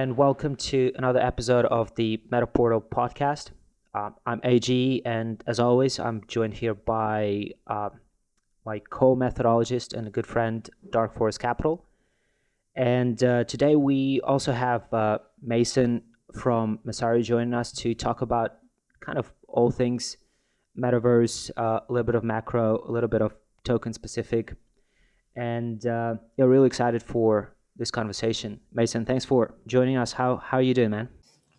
and welcome to another episode of the Metaportal podcast. Um, I'm AG, and as always, I'm joined here by uh, my co methodologist and a good friend, Dark Forest Capital. And uh, today we also have uh, Mason from Messari joining us to talk about kind of all things metaverse, uh, a little bit of macro, a little bit of token specific. And uh, yeah, really excited for this conversation. Mason, thanks for joining us. How, how are you doing, man?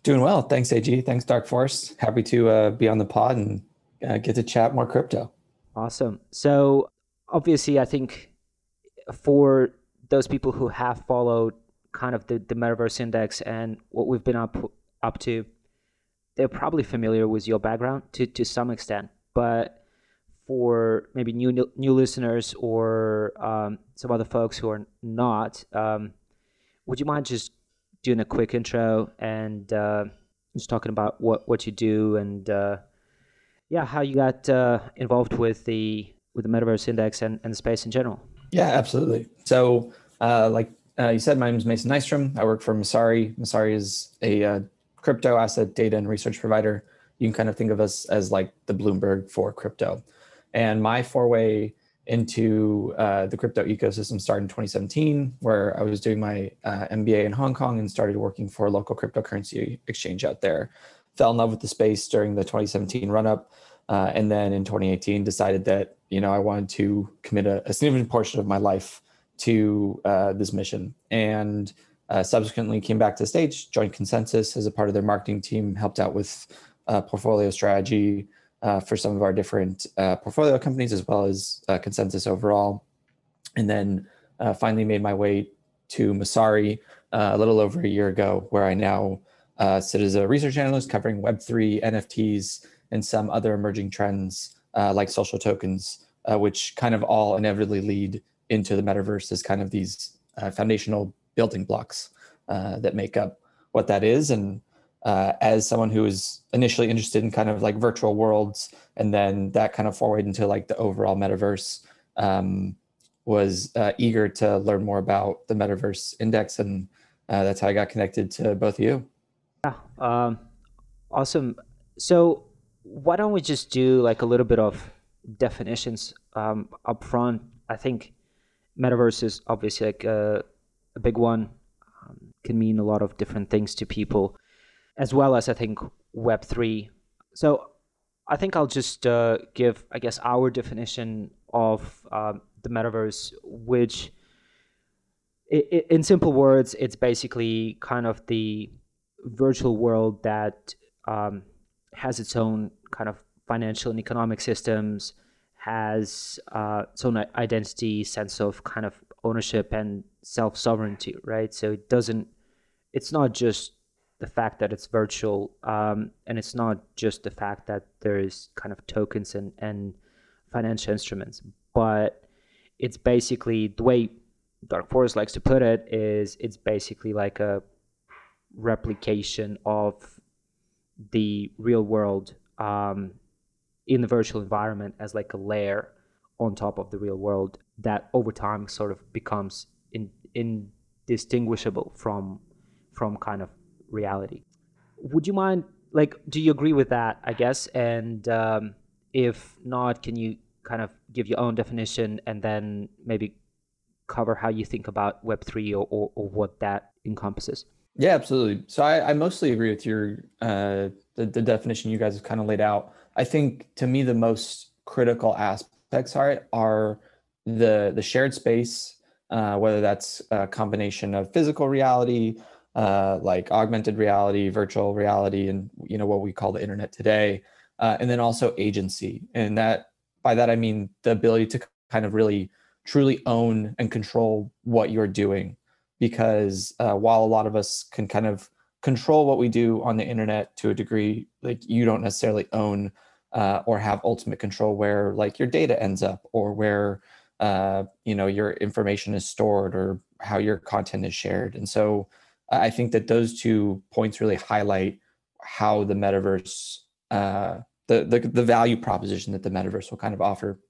Doing well. Thanks, AG. Thanks, Dark Force. Happy to uh, be on the pod and uh, get to chat more crypto. Awesome. So, obviously, I think for those people who have followed kind of the, the metaverse index and what we've been up up to, they're probably familiar with your background to, to some extent. But for maybe new new listeners or um, some other folks who are not, um, would you mind just doing a quick intro and uh, just talking about what, what you do and uh, yeah, how you got uh, involved with the with the Metaverse Index and, and the space in general. Yeah, absolutely. So, uh, like uh, you said, my name is Mason Nystrom. I work for Messari. Messari is a uh, crypto asset data and research provider. You can kind of think of us as like the Bloomberg for crypto. And my foray into uh, the crypto ecosystem started in 2017, where I was doing my uh, MBA in Hong Kong and started working for a local cryptocurrency exchange out there. Fell in love with the space during the 2017 run up. Uh, and then in 2018, decided that you know I wanted to commit a, a significant portion of my life to uh, this mission. And uh, subsequently came back to the stage, joined ConsenSys as a part of their marketing team, helped out with uh, portfolio strategy, uh, for some of our different uh, portfolio companies as well as uh, ConsenSys overall. And then uh, finally made my way to Messari uh, a little over a year ago, where I now uh, sit as a research analyst covering Web3, NFTs, and some other emerging trends like social tokens, which kind of all inevitably lead into the metaverse as kind of these foundational building blocks that make up what that is. And uh, as someone who was initially interested in kind of like virtual worlds and then that kind of forward into like the overall metaverse um, was uh, eager to learn more about the metaverse index and uh, that's how i got connected to both of you. Yeah um, awesome. So why don't we just do like a little bit of definitions um, up front i think metaverse is obviously like a, a big one um, can mean a lot of different things to people as well as I think Web three. So I think I'll just uh, give, I guess, our definition of uh, the metaverse, which, in simple words, it's basically kind of the virtual world that um, has its own kind of financial and economic systems, has uh, its own identity, sense of kind of ownership and self sovereignty, right? So it doesn't, it's not just the fact that it's virtual, um, and it's not just the fact that there's kind of tokens and, and financial instruments, but it's basically the way Dark Forest likes to put it is it's basically like a replication of the real world um, in the virtual environment as like a layer on top of the real world that over time sort of becomes in, indistinguishable from from kind of reality. Would you mind, like, do you agree with that? I guess, and um, if not, can you kind of give your own definition and then maybe cover how you think about Web three or, or, or what that encompasses? Yeah, absolutely. So I, I mostly agree with your uh, the, the definition you guys have kind of laid out. I think to me the most critical aspects are are the the shared space, uh, whether that's a combination of physical reality, uh, like augmented reality, virtual reality, and you know what we call the internet today, uh, and then also agency. And that by that I mean the ability to kind of really truly own and control what you're doing. Because uh, while a lot of us can kind of control what we do on the internet to a degree, like you don't necessarily own uh, or have ultimate control where like your data ends up or where uh, you know your information is stored or how your content is shared. And so I think that those two points really highlight how the metaverse, uh, the, the the value proposition that the metaverse will kind of offer.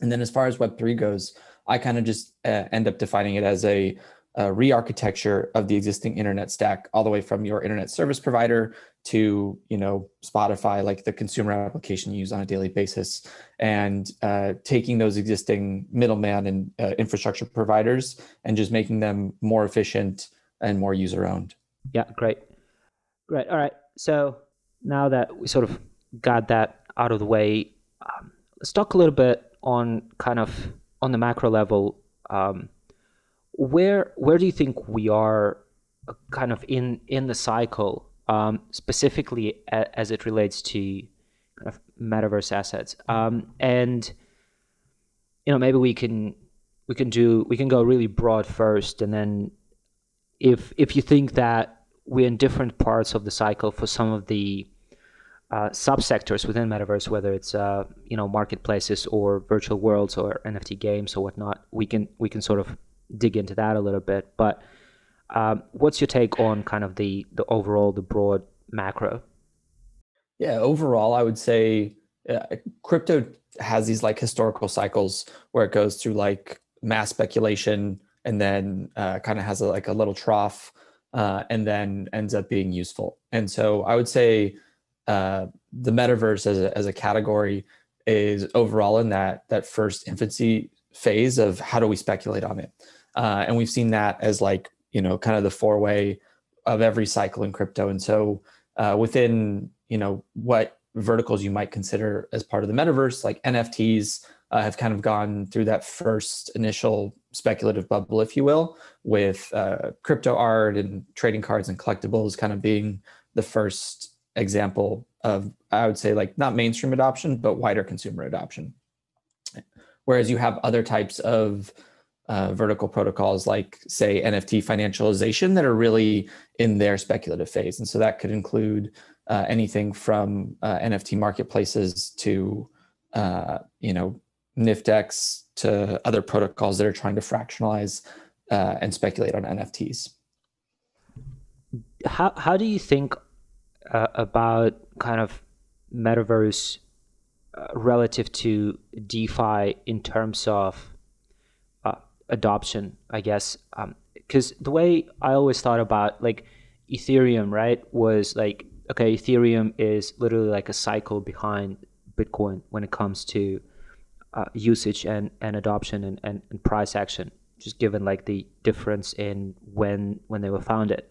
And then as far as Web three goes, I kind of just uh, end up defining it as a uh, re-architecture of the existing internet stack all the way from your internet service provider to you know spotify like the consumer application you use on a daily basis and uh, taking those existing middleman and uh, infrastructure providers and just making them more efficient and more user owned. Yeah great. Great. All right. So now that we sort of got that out of the way um, let's talk a little bit on kind of on the macro level. Um, where where do you think we are uh, kind of in in the cycle um, specifically a, as it relates to kind of metaverse assets? Um, and you know maybe we can we can do we can go really broad first and then if if you think that we're in different parts of the cycle for some of the uh, subsectors within metaverse, whether it's uh, you know marketplaces or virtual worlds or NFT games or whatnot, we can we can sort of dig into that a little bit. But um, what's your take on kind of the the overall, the broad macro? Yeah, overall, I would say uh, crypto has these like historical cycles where it goes through like mass speculation and then uh, kind of has a, like a little trough uh, and then ends up being useful. And so I would say uh, the metaverse as a, as a category is overall in that that first infancy phase of how do we speculate on it uh, and we've seen that as like you know kind of the four way of every cycle in crypto and so uh, within you know what verticals you might consider as part of the metaverse like nfts uh, have kind of gone through that first initial speculative bubble if you will with uh, crypto art and trading cards and collectibles kind of being the first example of i would say like not mainstream adoption but wider consumer adoption. Whereas you have other types of uh, vertical protocols like say nft financialization that are really in their speculative phase. And so that could include uh, anything from uh, nft marketplaces to uh, you know niftex to other protocols that are trying to fractionalize uh, and speculate on nfts how, how do you think uh, about kind of metaverse relative to defi in terms of adoption, I guess. Because um, the way I always thought about like Ethereum, right, was like okay, Ethereum is literally like a cycle behind Bitcoin when it comes to uh, usage and, and adoption and, and, and price action, just given like the difference in when when they were founded.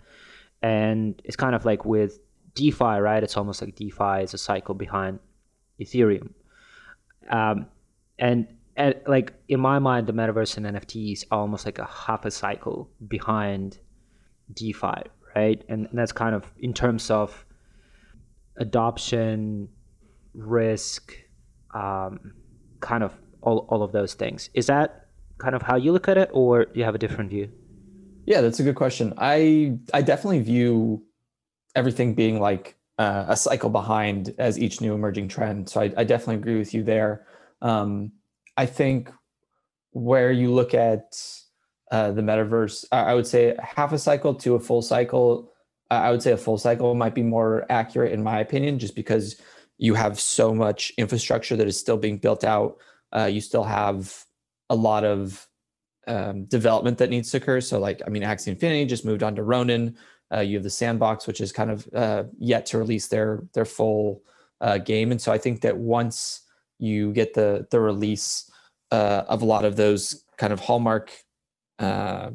And it's kind of like with DeFi, right? It's almost like DeFi is a cycle behind Ethereum. Um, and and like in my mind, the metaverse and NFTs are almost like a half a cycle behind DeFi, right? And, and that's kind of in terms of adoption, risk, um, kind of all, all of those things. Is that kind of how you look at it, or you have a different view? Yeah, that's a good question. I I definitely view everything being like uh, a cycle behind as each new emerging trend. So I, I definitely agree with you there. Um, I think where you look at uh, the metaverse, I would say half a cycle to a full cycle. I would say a full cycle might be more accurate in my opinion, just because you have so much infrastructure that is still being built out. Uh, you still have a lot of um, development that needs to occur. So, like, I mean, Axie Infinity just moved on to Ronin. Uh, you have the Sandbox, which is kind of uh, yet to release their their full uh, game, and so I think that once you get the the release uh, of a lot of those kind of hallmark uh,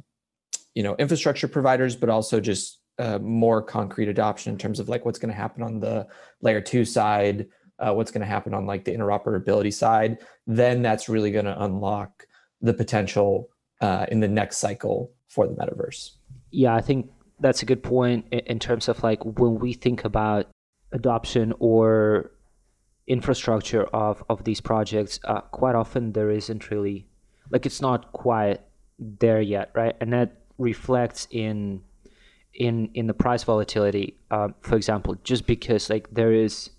you know infrastructure providers but also just more concrete adoption in terms of like what's going to happen on the layer two side uh, what's going to happen on like the interoperability side then that's really going to unlock the potential uh, in the next cycle for the metaverse. Yeah i think that's a good point in terms of like when we think about adoption or infrastructure of of these projects uh, quite often there isn't really like it's not quite there yet right? And that reflects in in in the price volatility uh, for example just because like there is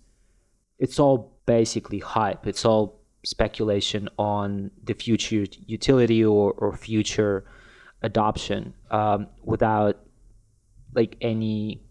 it's all basically hype it's all speculation on the future utility or, or future adoption um, without like any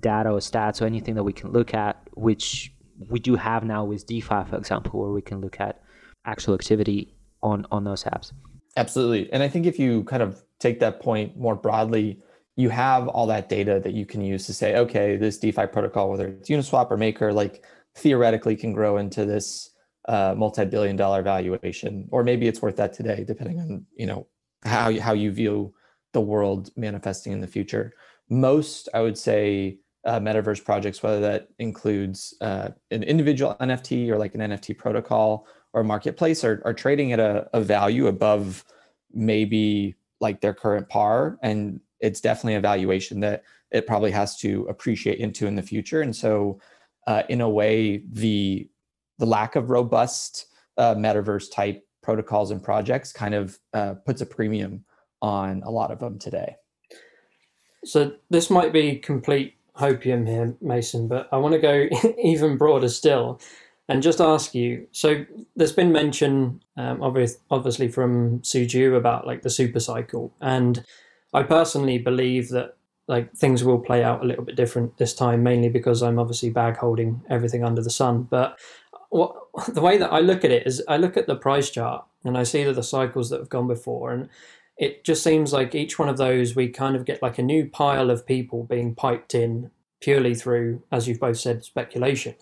data or stats or anything that we can look at which we do have now with DeFi, for example, where we can look at actual activity on on those apps. Absolutely. And I think if you kind of take that point more broadly, you have all that data that you can use to say, okay, this DeFi protocol, whether it's Uniswap or Maker, like theoretically can grow into this uh, multi-billion dollar valuation, or maybe it's worth that today, depending on you know how you, how you view the world manifesting in the future. Most, I would say, uh, metaverse projects, whether that includes uh, an individual NFT or like an NFT protocol or marketplace, are, are trading at a, a value above maybe like their current par, and it's definitely a valuation that it probably has to appreciate into in the future. And so, uh, in a way, the the lack of robust uh, metaverse type protocols and projects kind of uh, puts a premium on a lot of them today. So this might be complete hopium here, Mason, but I want to go even broader still and just ask you. So there's been mention, um, obviously, obviously from Su Zhu about like the super cycle, and I personally believe that like things will play out a little bit different this time, mainly because I'm obviously bag holding everything under the sun. But what the way that I look at it is, I look at the price chart and I see that the cycles that have gone before, and it just seems like each one of those we kind of get like a new pile of people being piped in purely through, as you've both said, speculation.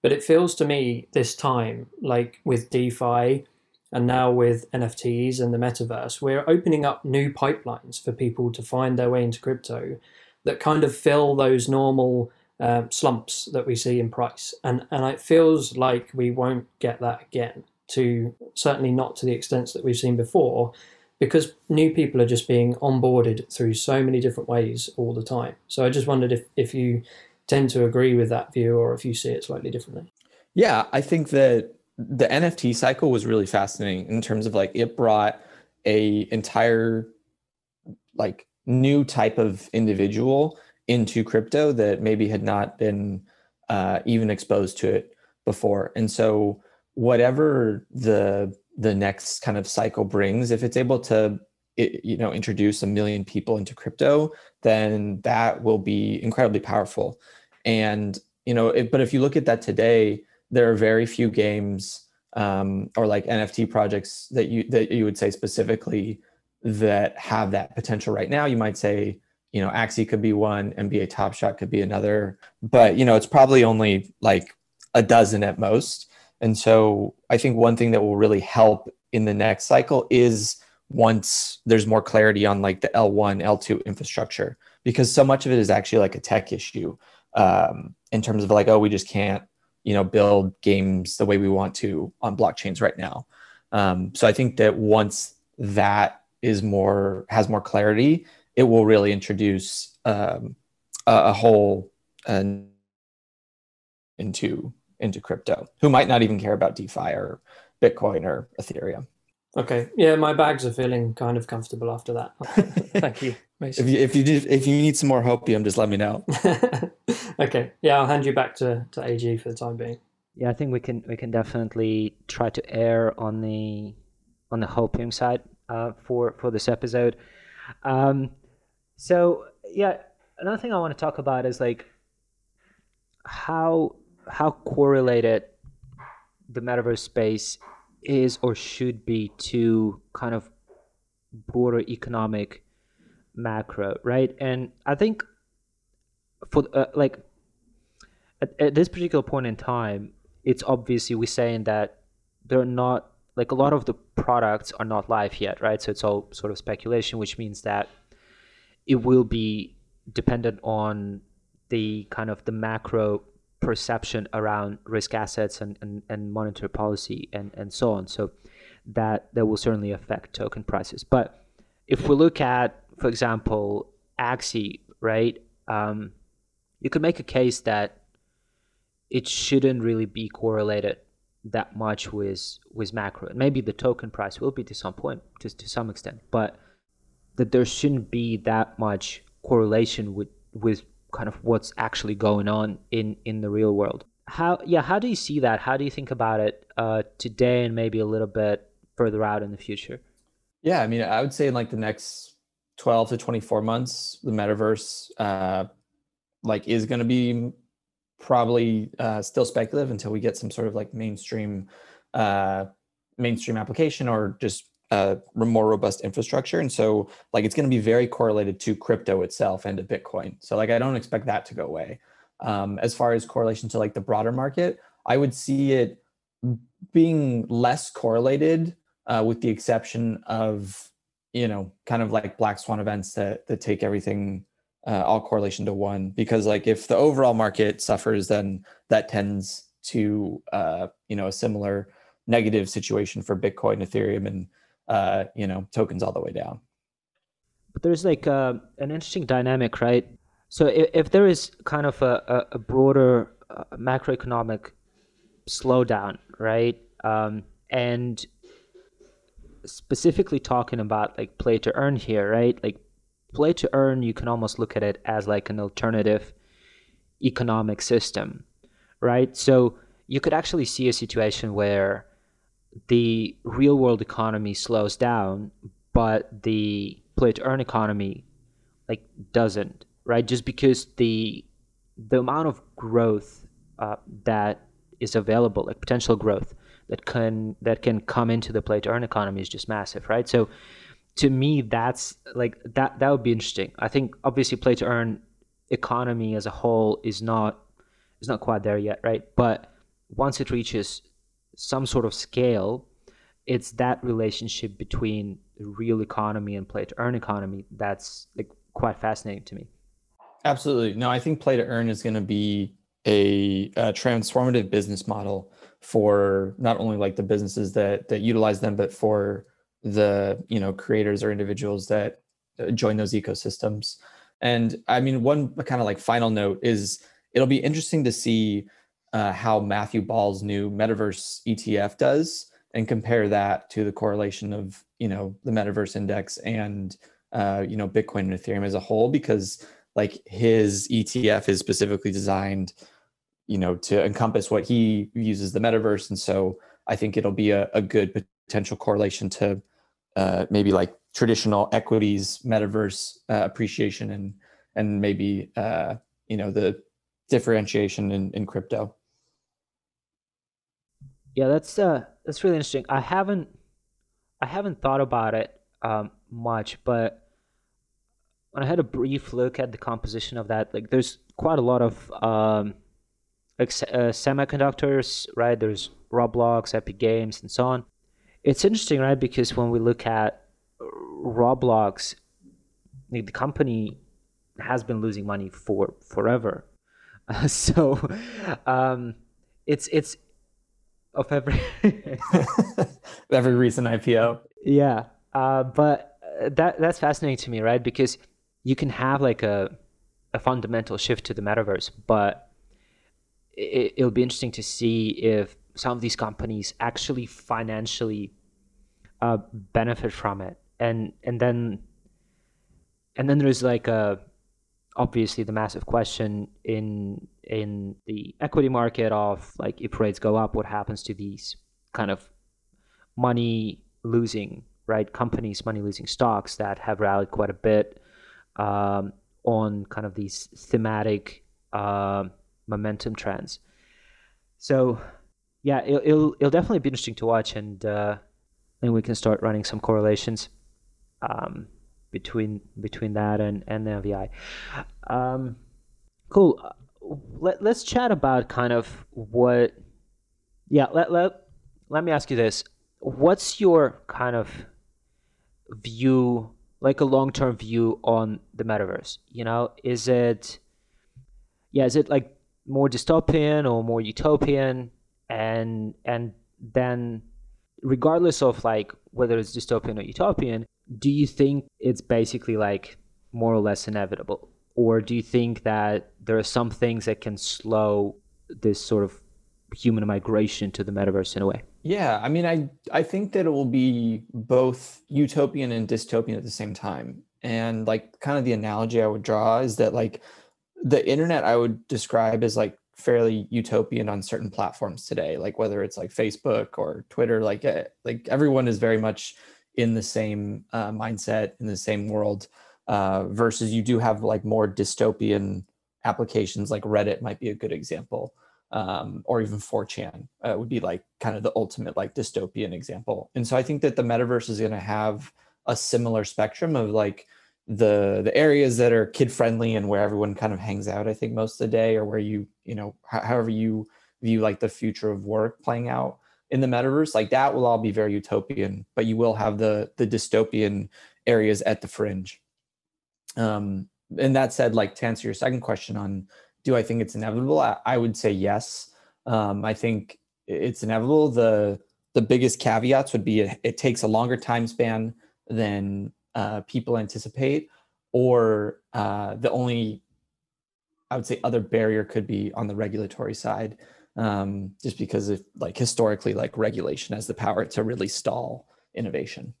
But it feels to me this time, like with DeFi and now with NFTs and the metaverse, we're opening up new pipelines for people to find their way into crypto that kind of fill those normal um, slumps that we see in price. And, and it feels like we won't get that again, to certainly not to the extent that we've seen before because new people are just being onboarded through so many different ways all the time. So I just wondered if, if you tend to agree with that view or if you see it slightly differently. Yeah, I think that the NFT cycle was really fascinating in terms of like it brought a entire like new type of individual into crypto that maybe had not been uh, even exposed to it before. And so whatever the the next kind of cycle brings if it's able to you know introduce a million people into crypto then that will be incredibly powerful and you know it, but if you look at that today there are very few games um, or like nft projects that you that you would say specifically that have that potential right now. You might say you know axie could be one nba top shot could be another but you know it's probably only like a dozen at most. And so I think one thing that will really help in the next cycle is once there's more clarity on like the L1, L2 infrastructure, because so much of it is actually like a tech issue um, in terms of like, oh, we just can't, you know, build games the way we want to on blockchains right now. Um, so I think that once that is more has more clarity, it will really introduce um, a, a whole uh, into into crypto who might not even care about DeFi or Bitcoin or Ethereum. Okay. Yeah, my bags are feeling kind of comfortable after that. Thank you. if you if you if you need some more hopium, just let me know. okay. Yeah, I'll hand you back to, to AG for the time being. Yeah, I think we can we can definitely try to err on the on the hopium side uh, for for this episode. Um, so yeah, another thing I want to talk about is like how how correlated the metaverse space is or should be to kind of broader economic macro, right? And I think for uh, like at, at, this particular point in time, it's obviously we're saying that they're not like a lot of the products are not live yet, right? So it's all sort of speculation, which means that it will be dependent on the kind of the macro perception around risk assets and, and, and monetary policy and, and so on. So that that will certainly affect token prices. But if we look at, for example, Axie, right? Um, you could make a case that it shouldn't really be correlated that much with with macro. And maybe the token price will be to some point, just to some extent, but that there shouldn't be that much correlation with with kind of what's actually going on in in the real world. How yeah how do you see that? How do you think about it uh, today and maybe a little bit further out in the future? Yeah i mean i would say in like the next 12 to 24 months the metaverse uh, like is going to be probably uh, still speculative until we get some sort of like mainstream uh, mainstream application or just more robust infrastructure. And so like it's going to be very correlated to crypto itself and to bitcoin. So like i don't expect that to go away. Um, as far as correlation to like the broader market i would see it being less correlated uh, with the exception of you know kind of like black swan events that that take everything uh, all correlation to one. Because like if the overall market suffers then that tends to uh, you know a similar negative situation for bitcoin ethereum and uh, you know tokens all the way down. But there's like uh, an interesting dynamic right? So if, if there is kind of a, a broader uh, macroeconomic slowdown right? Um, and specifically talking about like play to earn here right? Like play to earn you can almost look at it as like an alternative economic system right? So you could actually see a situation where the real world economy slows down, but the play to earn economy like doesn't, right? Just because the the amount of growth uh, that is available, like potential growth that can that can come into the play to earn economy is just massive, right? So to me, that's like that that would be interesting. I think obviously play to earn economy as a whole is not is not quite there yet, right? But once it reaches some sort of scale, it's that relationship between the real economy and play to earn economy that's like quite fascinating to me. Absolutely. No, I think play to earn is going to be a, a, transformative business model for not only like the businesses that that utilize them, but for the you know creators or individuals that uh, join those ecosystems. And I mean, one kind of like final note is it'll be interesting to see uh, how Matthew Ball's new metaverse ETF does and compare that to the correlation of you know the metaverse index and uh, you know Bitcoin and Ethereum as a whole because like his ETF is specifically designed you know to encompass what he uses the metaverse. And so I think it'll be a, a good potential correlation to uh, maybe like traditional equities metaverse uh, appreciation and and maybe uh, you know the differentiation in, in crypto yeah, that's uh that's really interesting. I haven't I haven't thought about it um, much, but when I had a brief look at the composition of that, like there's quite a lot of um, uh, semiconductors, right? There's Roblox, Epic Games, and so on. It's interesting, right? Because when we look at Roblox, like the company has been losing money for forever. Uh, so um, it's it's of every every recent IPO. Yeah, uh, but uh, that that's fascinating to me, right? Because you can have like a a fundamental shift to the metaverse, but it, it'll be interesting to see if some of these companies actually financially uh, benefit from it, and and then and then there's like a obviously the massive question in in the equity market of like if rates go up what happens to these kind of money losing right companies money losing stocks that have rallied quite a bit um, on kind of these thematic uh, momentum trends. So yeah it'll, it'll, it'll definitely be interesting to watch and uh, then we can start running some correlations. Um, between between that and and the MVI. Um, cool. Let let's chat about kind of what. Yeah. Let let let me ask you this. What's your kind of view, like a long term view on the metaverse? You know, is it, yeah, is it like more dystopian or more utopian? And and then, regardless of like whether it's dystopian or utopian, do you think it's basically like more or less inevitable? Or do you think that there are some things that can slow this sort of human migration to the metaverse in a way? Yeah, I mean, I I think that it will be both utopian and dystopian at the same time. And like, kind of the analogy I would draw is that like the internet I would describe as like fairly utopian on certain platforms today, like whether it's like Facebook or Twitter. Like, eh, like everyone is very much in the same uh, mindset in the same world uh, versus you do have like more dystopian applications like reddit might be a good example um, or even 4chan uh, would be like kind of the ultimate like dystopian example. And so I think that the metaverse is going to have a similar spectrum of like the the areas that are kid friendly and where everyone kind of hangs out. I think most of the day, or where you you know however you view like the future of work playing out in the metaverse, like that will all be very utopian. But you will have the the dystopian areas at the fringe. Um, and that said, like to answer your second question on do I think it's inevitable? I, I would say yes. Um, I think it's inevitable. The the biggest caveats would be it, it takes a longer time span than uh, people anticipate, or uh, the only I would say other barrier could be on the regulatory side, um, just because of like historically, like regulation has the power to really stall innovation.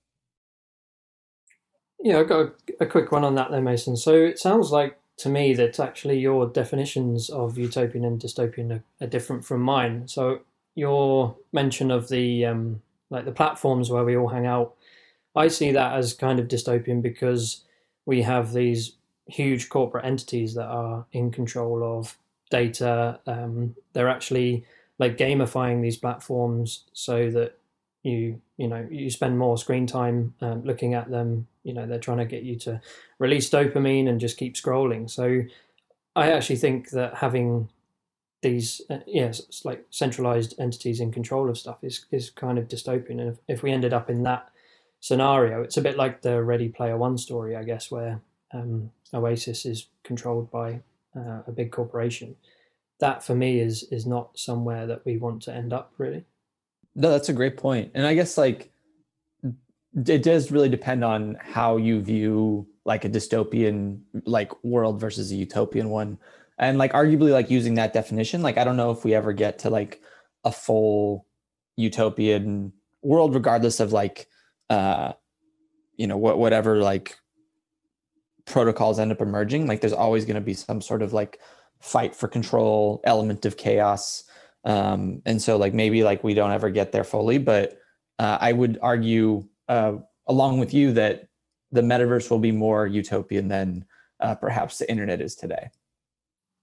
Yeah, I've got a, a quick one on that there, Mason. So it sounds like to me that actually your definitions of utopian and dystopian are, are different from mine. So your mention of the um, like the platforms where we all hang out, I see that as kind of dystopian because we have these huge corporate entities that are in control of data. Um, they're actually like gamifying these platforms so that you you know you spend more screen time um, looking at them you know they're trying to get you to release dopamine and just keep scrolling so i actually think that having these uh, yes like centralized entities in control of stuff is is kind of dystopian and if, if we ended up in that scenario it's a bit like the ready player one story i guess where um, oasis is controlled by uh, a big corporation that for me is is not somewhere that we want to end up really no that's a great point. and i guess like it does really depend on how you view like a dystopian like world versus a utopian one and like arguably like using that definition like i don't know if we ever get to like a full utopian world regardless of like uh you know what whatever like protocols end up emerging like there's always going to be some sort of like fight for control element of chaos um and so like maybe like we don't ever get there fully but uh, i would argue uh, along with you that the metaverse will be more utopian than uh, perhaps the internet is today.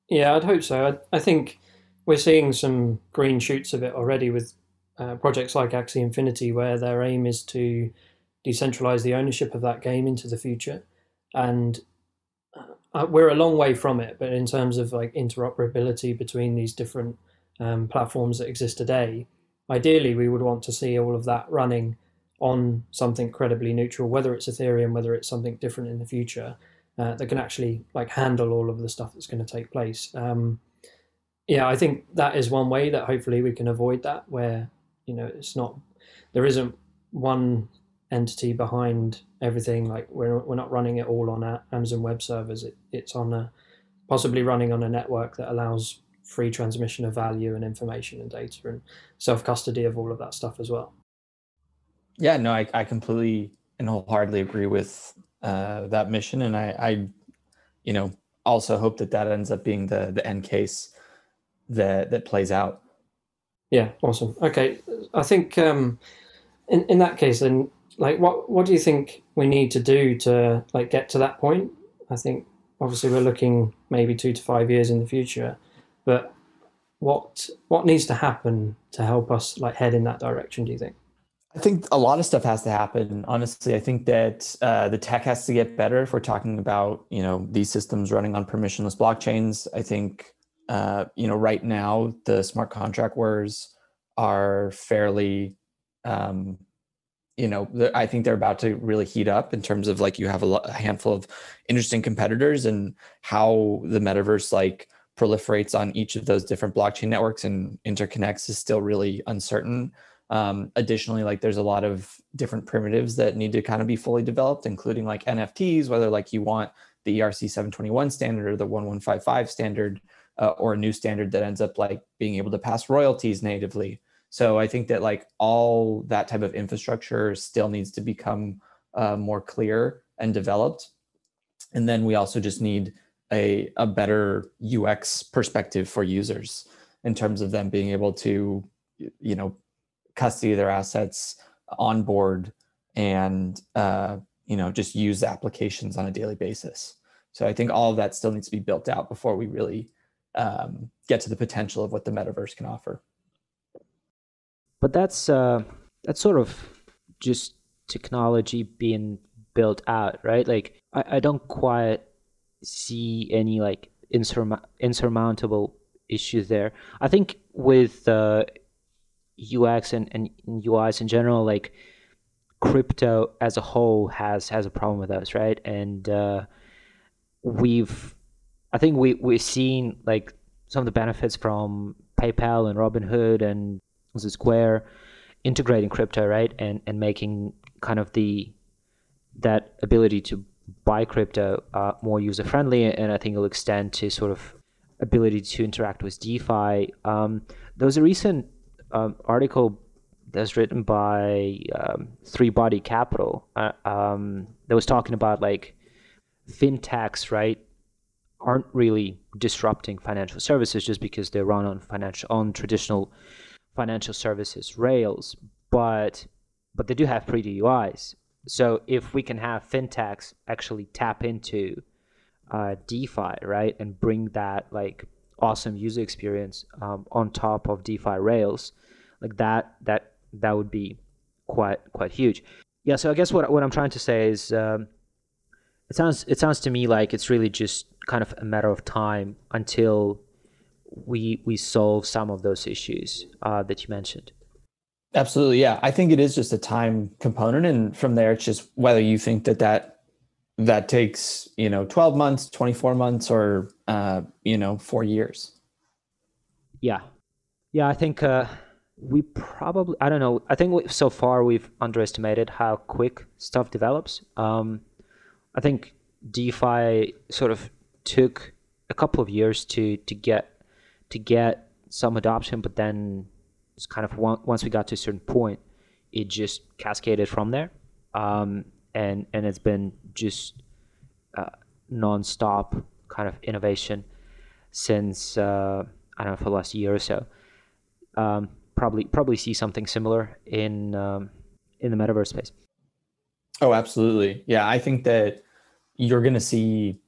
Yeah, I'd hope so. I, I, think we're seeing some green shoots of it already with uh, projects like Axie Infinity, where their aim is to decentralize the ownership of that game into the future. And uh, we're a long way from it, but in terms of like interoperability between these different um, platforms that exist today, ideally we would want to see all of that running on something credibly neutral, whether it's Ethereum, whether it's something different in the future, uh, that can actually like handle all of the stuff that's going to take place. Um, yeah, I think that is one way that hopefully we can avoid that, where you know it's not there isn't one entity behind everything. Like we're we're not running it all on Amazon Web Servers. It, it's on a possibly running on a network that allows free transmission of value and information and data and self custody of all of that stuff as well. Yeah, no, I, I completely and wholeheartedly agree with uh, that mission, and I, I, you know, also hope that that ends up being the the end case that that plays out. Yeah, awesome. Okay, I think um, in in that case, then, like, what what do you think we need to do to like get to that point? I think obviously we're looking maybe two to five years in the future, but what what needs to happen to help us like head in that direction? Do you think? I think a lot of stuff has to happen. Honestly, I think that uh, the tech has to get better. If we're talking about you know these systems running on permissionless blockchains, I think uh, you know right now the smart contract wars are fairly, um, you know, I think they're about to really heat up in terms of like you have a, handful of interesting competitors and how the metaverse like proliferates on each of those different blockchain networks and interconnects is still really uncertain. Um, additionally, like there's a lot of different primitives that need to kind of be fully developed, including like NFTs, whether like you want the ERC 721 standard or the 1155 standard, uh, or a new standard that ends up like being able to pass royalties natively. So I think that like all that type of infrastructure still needs to become uh, more clear and developed. And then we also just need a, a better UX perspective for users in terms of them being able to, you know, custody their assets on board and uh, you know just use applications on a daily basis so i think all of that still needs to be built out before we really um, get to the potential of what the metaverse can offer. But that's uh, that's sort of just technology being built out, right? Like I, I don't quite see any like insurma- insurmountable issues there. I think with uh, UX and, and UIs in general, like crypto as a whole has has a problem with us, right? And uh, we've, I think we we've seen like some of the benefits from PayPal and Robinhood and Square integrating crypto, right? And and making kind of the that ability to buy crypto uh, more user friendly, and I think it'll extend to sort of ability to interact with DeFi. Um, there was a recent um, article that's written by um, Three Body Capital uh, um, that was talking about like fintechs, right? Aren't really disrupting financial services just because they run on financial on traditional financial services rails, but but they do have pretty UIs. So if we can have fintechs actually tap into uh, DeFi, right, and bring that like awesome user experience um, on top of DeFi rails, like that that that would be quite quite huge. Yeah. So I guess what what I'm trying to say is, um, it sounds it sounds to me like it's really just kind of a matter of time until we we solve some of those issues uh, that you mentioned. Absolutely, yeah. I think it is just a time component, and from there, it's just whether you think that that that takes you know 12 months 24 months or uh, you know four years yeah yeah i think uh, we probably i don't know i think we, so far we've underestimated how quick stuff develops um, i think defi sort of took a couple of years to to get to get some adoption but then it's kind of once we got to a certain point it just cascaded from there um, and and it's been just uh, non-stop kind of innovation since uh, I don't know for the last year or so. Um, probably probably see something similar in um, in the metaverse space. Oh, absolutely. Yeah, I think that you're going to see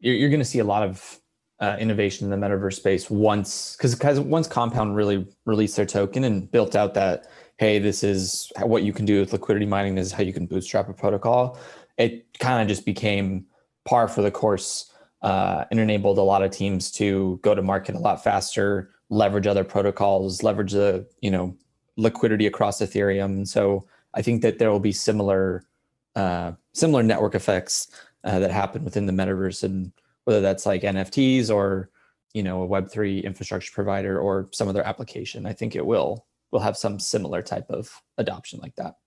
you're going to see a lot of uh, innovation in the metaverse space once because once Compound really released their token and built out that hey, this is what you can do with liquidity mining. This is how you can bootstrap a protocol. It kind of just became par for the course uh, and enabled a lot of teams to go to market a lot faster, leverage other protocols, leverage the you know liquidity across Ethereum. So I think that there will be similar uh, similar network effects uh, that happen within the metaverse, and whether that's like NFTs or you know a Web three infrastructure provider or some other application, I think it will will have some similar type of adoption like that.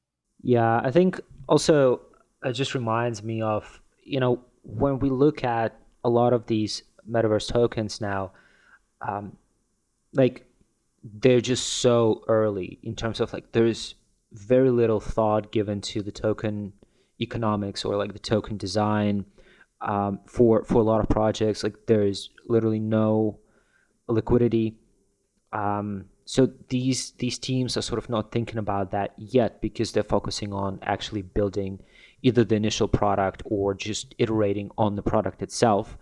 Yeah, I think also it just reminds me of you know when we look at a lot of these metaverse tokens now, um, like they're just so early in terms of like there's very little thought given to the token economics or like the token design um, for for a lot of projects. Like there's literally no liquidity. Um, so these these teams are sort of not thinking about that yet because they're focusing on actually building either the initial product or just iterating on the product itself.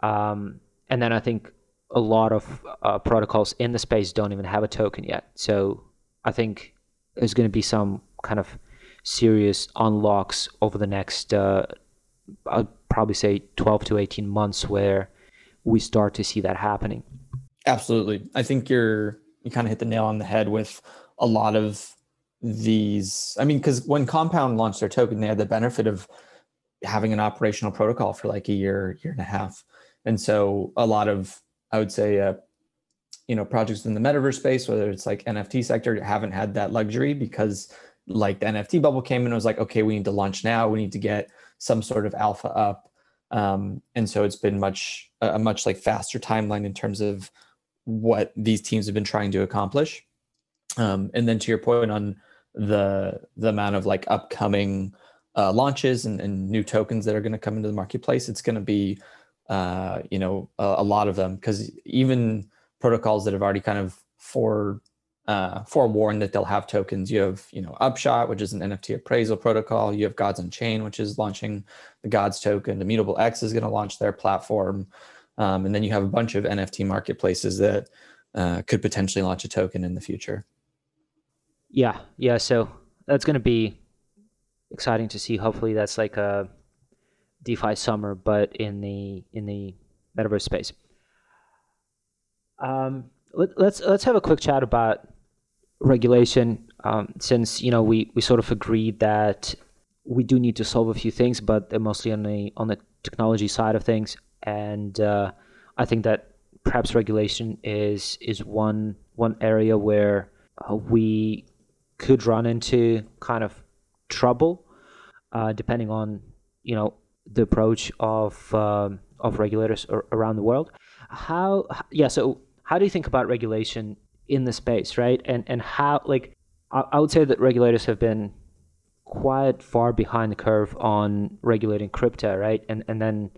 Um, and then I think a lot of uh, protocols in the space don't even have a token yet. So I think there's going to be some kind of serious unlocks over the next, uh, I'd probably say 12 to 18 months where we start to see that happening. Absolutely. I think you're you kind of hit the nail on the head with a lot of these. I mean, because when Compound launched their token, they had the benefit of having an operational protocol for like a year, year and a half, and so a lot of I would say, uh, you know, projects in the metaverse space, whether it's like NFT sector, haven't had that luxury because like the NFT bubble came and it was like, okay, we need to launch now. We need to get some sort of alpha up. Um, and so it's been much a much like faster timeline in terms of what these teams have been trying to accomplish. Um, and then to your point on the the amount of like upcoming uh, launches and, and, new tokens that are going to come into the marketplace, it's going to be uh, you know a, a, lot of them because even protocols that have already kind of for uh, forewarned that they'll have tokens. You have you know Upshot, which is an NFT appraisal protocol. You have Gods Unchained, which is launching the Gods token. Immutable X is going to launch their platform. Um, and then you have a bunch of NFT marketplaces that uh, could potentially launch a token in the future. Yeah, yeah. So that's going to be exciting to see. Hopefully, that's like a DeFi summer, but in the in the metaverse space. Um, let, let's, let's have a quick chat about regulation. Um, since you know we we sort of agreed that we do need to solve a few things, but they're mostly on the on the technology side of things, and uh, I think that perhaps regulation is is one one area where uh, we could run into kind of trouble, uh, depending on you know the approach of um, of regulators around the world. How yeah, so how do you think about regulation in the space, right? And and how like I, I would say that regulators have been quite far behind the curve on regulating crypto, right? And and then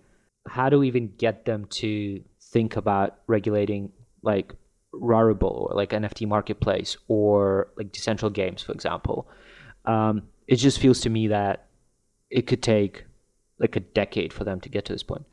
how do we even get them to think about regulating like Rarible or like NFT marketplace or like decentral games, for example? Um, it just feels to me that it could take like a decade for them to get to this point.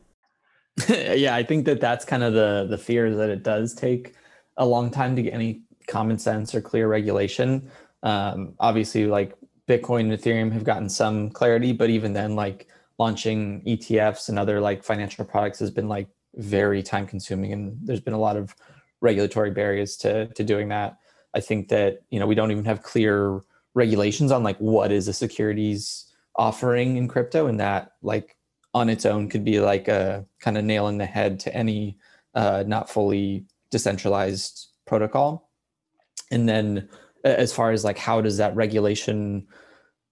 yeah, I think that that's kind of the the fear that it does take a long time to get any common sense or clear regulation. Um, obviously, like Bitcoin and Ethereum have gotten some clarity, but even then, like launching ETFs and other like financial products has been like very time consuming, and there's been a lot of regulatory barriers to to doing that. I think that you know we don't even have clear regulations on like what is a securities offering in crypto, and that like on its own could be like a kind of nail in the head to any uh, not fully decentralized protocol. And then as far as like how does that regulation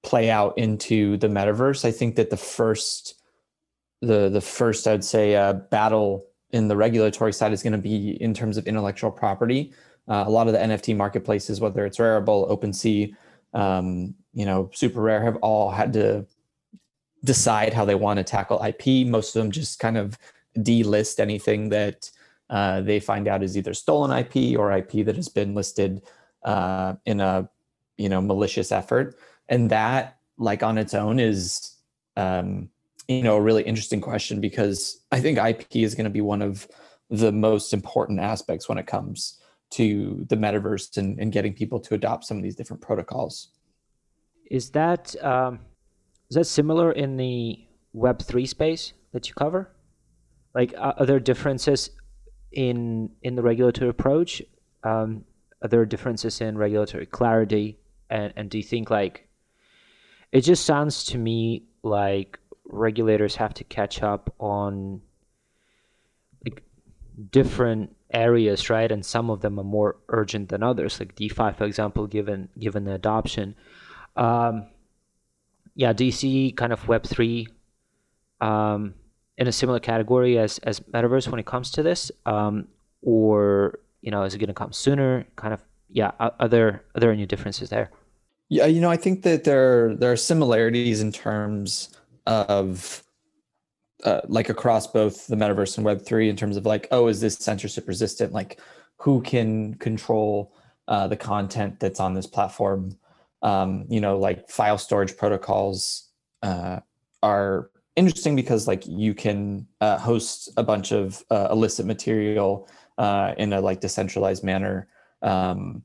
play out into the metaverse, I think that the first the the first I'd say uh, battle in the regulatory side is going to be in terms of intellectual property. Uh, a lot of the NFT marketplaces, whether it's Rarible, OpenSea, um, you know, Super Rare, have all had to decide how they want to tackle IP. Most of them just kind of delist anything that uh, they find out is either stolen IP or IP that has been listed uh, in a you know malicious effort, and that like on its own is um, you know a really interesting question because I think IP is going to be one of the most important aspects when it comes to the metaverse and, and getting people to adopt some of these different protocols. Is that um, is that similar in the Web three space that you cover? Like, are there differences in in the regulatory approach? Um, are there differences in regulatory clarity? And and do you think like it just sounds to me like regulators have to catch up on like different areas, right? And some of them are more urgent than others, like DeFi, for example, given given the adoption. Um, yeah, do you see kind of Web three um, in a similar category as as metaverse when it comes to this, um, or you know, is it going to come sooner? Kind of, yeah. Are, there are there any differences there? Yeah, you know, I think that there there are similarities in terms of uh, like across both the metaverse and Web three in terms of like, oh, is this censorship resistant? Like, who can control uh, the content that's on this platform? Um, you know, like file storage protocols uh, are interesting because like you can uh, host a bunch of uh, illicit material uh, in a like decentralized manner um,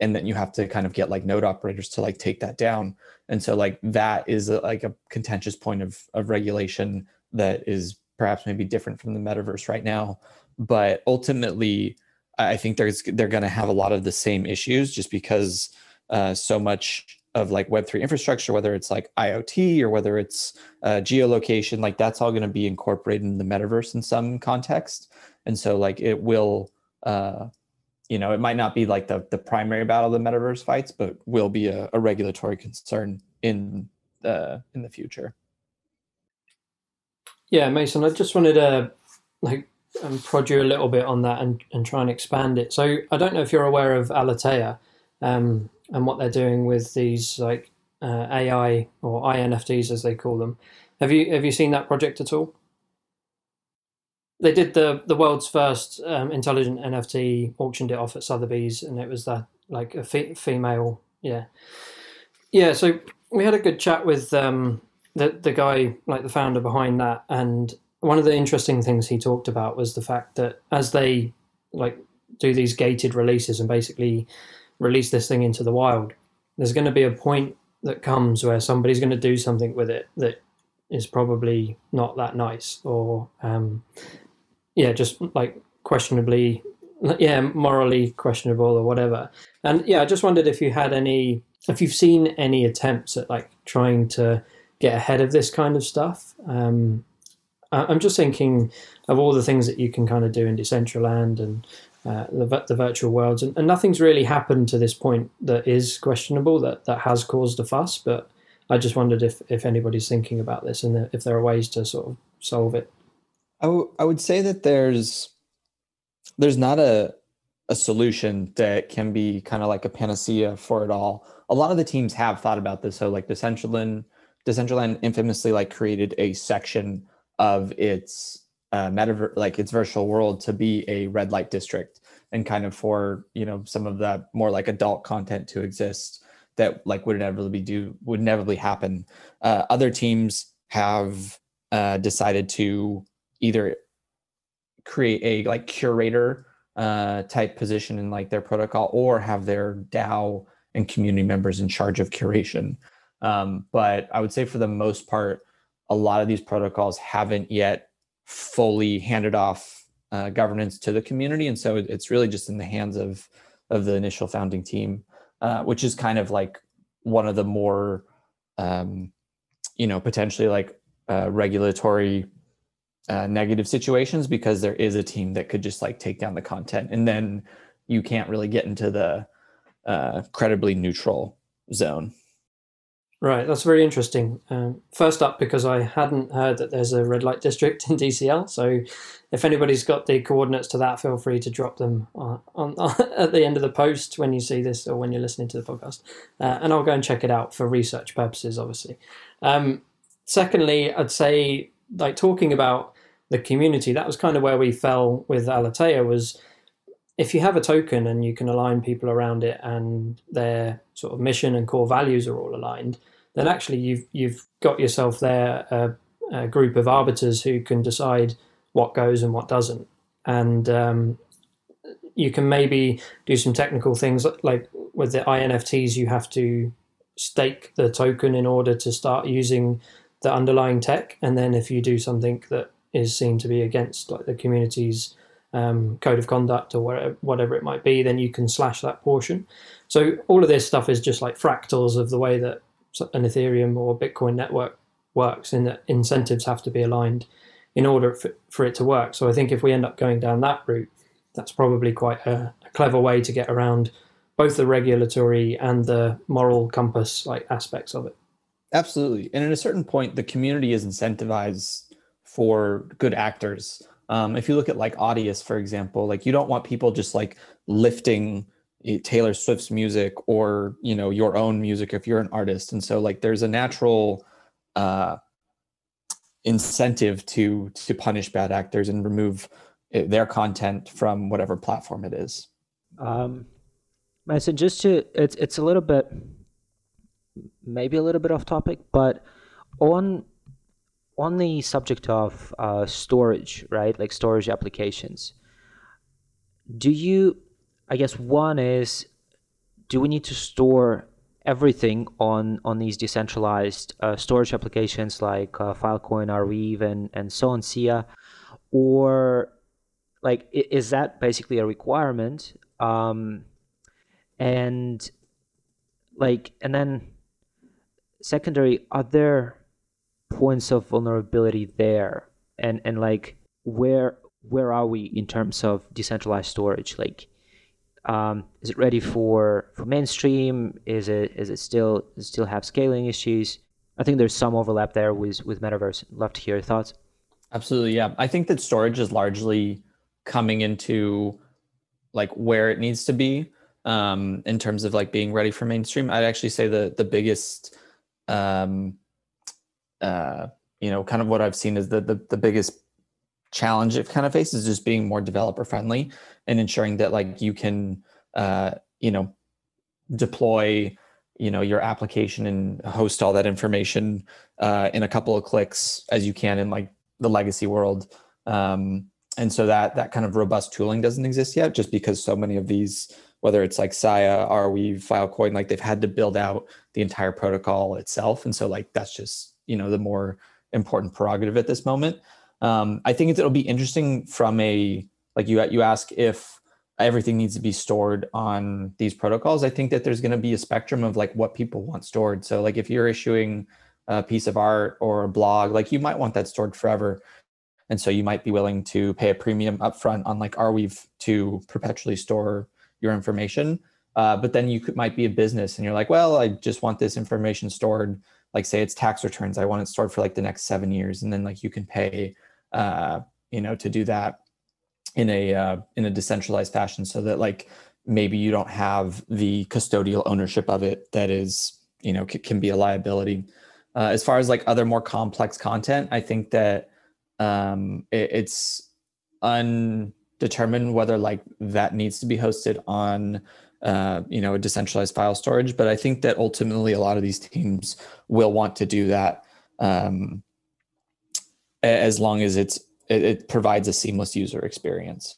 and then you have to kind of get like node operators to like take that down. And so like that is a, like a contentious point of of regulation that is perhaps maybe different from the metaverse right now. But ultimately i think there's they're going to have a lot of the same issues just because uh, so much of like web3 infrastructure whether it's like iot or whether it's uh, geolocation like that's all going to be incorporated in the metaverse in some context. And so like it will uh, you know it might not be like the the primary battle the metaverse fights but will be a, a regulatory concern in the in the future. Yeah mason i just wanted to like um, prod you a little bit on that and, and try and expand it. So i don't know if you're aware of Alethea um, and what they're doing with these like uh, AI or INFTs as they call them. Have you have you seen that project at all? They did the the world's first um, intelligent NFT, auctioned it off at Sotheby's, and it was that like a fe- female, yeah, yeah. So we had a good chat with um, the the guy, like the founder behind that, and one of the interesting things he talked about was the fact that as they like do these gated releases and basically release this thing into the wild, there's going to be a point that comes where somebody's going to do something with it that is probably not that nice or um, yeah just like questionably yeah morally questionable or whatever. And yeah i just wondered if you had any if you've seen any attempts at like trying to get ahead of this kind of stuff. Um, i'm just thinking of all the things that you can kind of do in decentraland and uh, the, the virtual worlds and, and nothing's really happened to this point that is questionable that that has caused a fuss but I just wondered if if anybody's thinking about this and if there are ways to sort of solve it. I, w- I would say that there's there's not a a solution that can be kind of like a panacea for it all. A lot of the teams have thought about this. So like Decentraland, Decentraland infamously like created a section of its uh, like its virtual world to be a red light district and kind of for you know some of that more like adult content to exist that like would inevitably do would inevitably happen. Uh, other teams have uh, decided to either create a like curator uh, type position in like their protocol or have their DAO and community members in charge of curation. Um, but I would say for the most part, a lot of these protocols haven't yet fully handed off uh, governance to the community, and so it's really just in the hands of of the initial founding team. Uh, which is kind of like one of the more, um, you know, potentially like uh, regulatory uh, negative situations because there is a team that could just like take down the content and then you can't really get into the uh, credibly neutral zone. Right, that's very interesting. Um, first up, because I hadn't heard that there's a red light district in DCL. So, if anybody's got the coordinates to that, feel free to drop them on, on, on at the end of the post when you see this or when you're listening to the podcast, uh, and I'll go and check it out for research purposes, obviously. Um, secondly, I'd say like talking about the community, that was kind of where we fell with Alethea was if you have a token and you can align people around it and their sort of mission and core values are all aligned, then actually you've you've got yourself there a, a group of arbiters who can decide what goes and what doesn't, and um, you can maybe do some technical things like with the INFTs. You have to stake the token in order to start using the underlying tech, and then if you do something that is seen to be against like the community's um, code of conduct or whatever, whatever it might be, then you can slash that portion. So all of this stuff is just like fractals of the way that an Ethereum or Bitcoin network works, in that incentives have to be aligned in order for, for it to work. So I think if we end up going down that route, that's probably quite a, a clever way to get around both the regulatory and the moral compass like aspects of it. Absolutely. And at a certain point, the community is incentivized for good actors um, if you look at like Audius, for example, like you don't want people just like lifting Taylor Swift's music or you know your own music if you're an artist, and so like there's a natural uh, incentive to to punish bad actors and remove eh, their content from whatever platform it is. Um, so just to it's it's a little bit maybe a little bit off topic, but on on the subject of uh, storage, right? Like storage applications, do you, I guess one is, do we need to store everything on on these decentralized uh, storage applications like uh, Filecoin, Arweave, and and so on, Sia, or like is that basically a requirement? Um, and like and then secondary, are there points of vulnerability there? And and like where where are we in terms of decentralized storage? Like um, is it ready for for mainstream? Is it is it still still have scaling issues? I think there's some overlap there with with metaverse. Love to hear your thoughts. Absolutely yeah. I think that storage is largely coming into like where it needs to be um, in terms of like being ready for mainstream. I'd actually say the the biggest um, uh, you know, kind of what I've seen is the, the the biggest challenge it kind of faces is just being more developer friendly and ensuring that like you can uh, you know deploy you know your application and host all that information uh, in a couple of clicks as you can in like the legacy world. Um, and so that that kind of robust tooling doesn't exist yet, just because so many of these, whether it's like Sia, Arweave, Filecoin, like they've had to build out the entire protocol itself, and so like that's just you know the more important prerogative at this moment. Um, I think it'll be interesting from a like you you ask if everything needs to be stored on these protocols. I think that there's going to be a spectrum of like what people want stored. So like if you're issuing a piece of art or a blog, like you might want that stored forever. And so you might be willing to pay a premium upfront on like Arweave to perpetually store your information. Uh, but then you could, might be a business and you're like, well, I just want this information stored. Like say it's tax returns. I want it stored for like the next seven years. And then like you can pay, uh, you know, to do that in a uh, in a decentralized fashion so that like maybe you don't have the custodial ownership of it that is you know c- can be a liability. Uh, as far as like other more complex content i think that um, it, it's undetermined whether like that needs to be hosted on uh, you know a decentralized file storage but i think that ultimately a lot of these teams will want to do that um, as long as it's it, it provides a seamless user experience.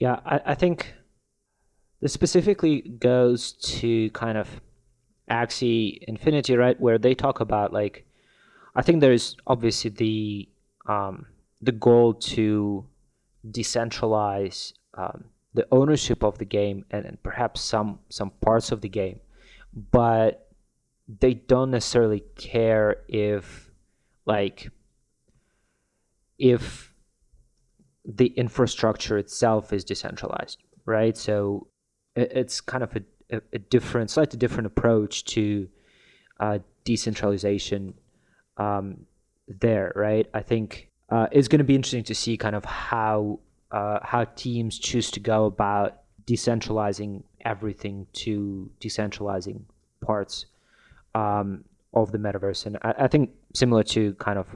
Yeah, I, I think this specifically goes to kind of Axie Infinity, right? Where they talk about like, I think there's obviously the um, the goal to decentralize um, the ownership of the game and, and perhaps some some parts of the game, but they don't necessarily care if like if the infrastructure itself is decentralized, right? So it's kind of a, a different, slightly different approach to uh, decentralization um, there, right? I think uh, it's going to be interesting to see kind of how uh, how teams choose to go about decentralizing everything to decentralizing parts um, of the metaverse, and I, I think similar to kind of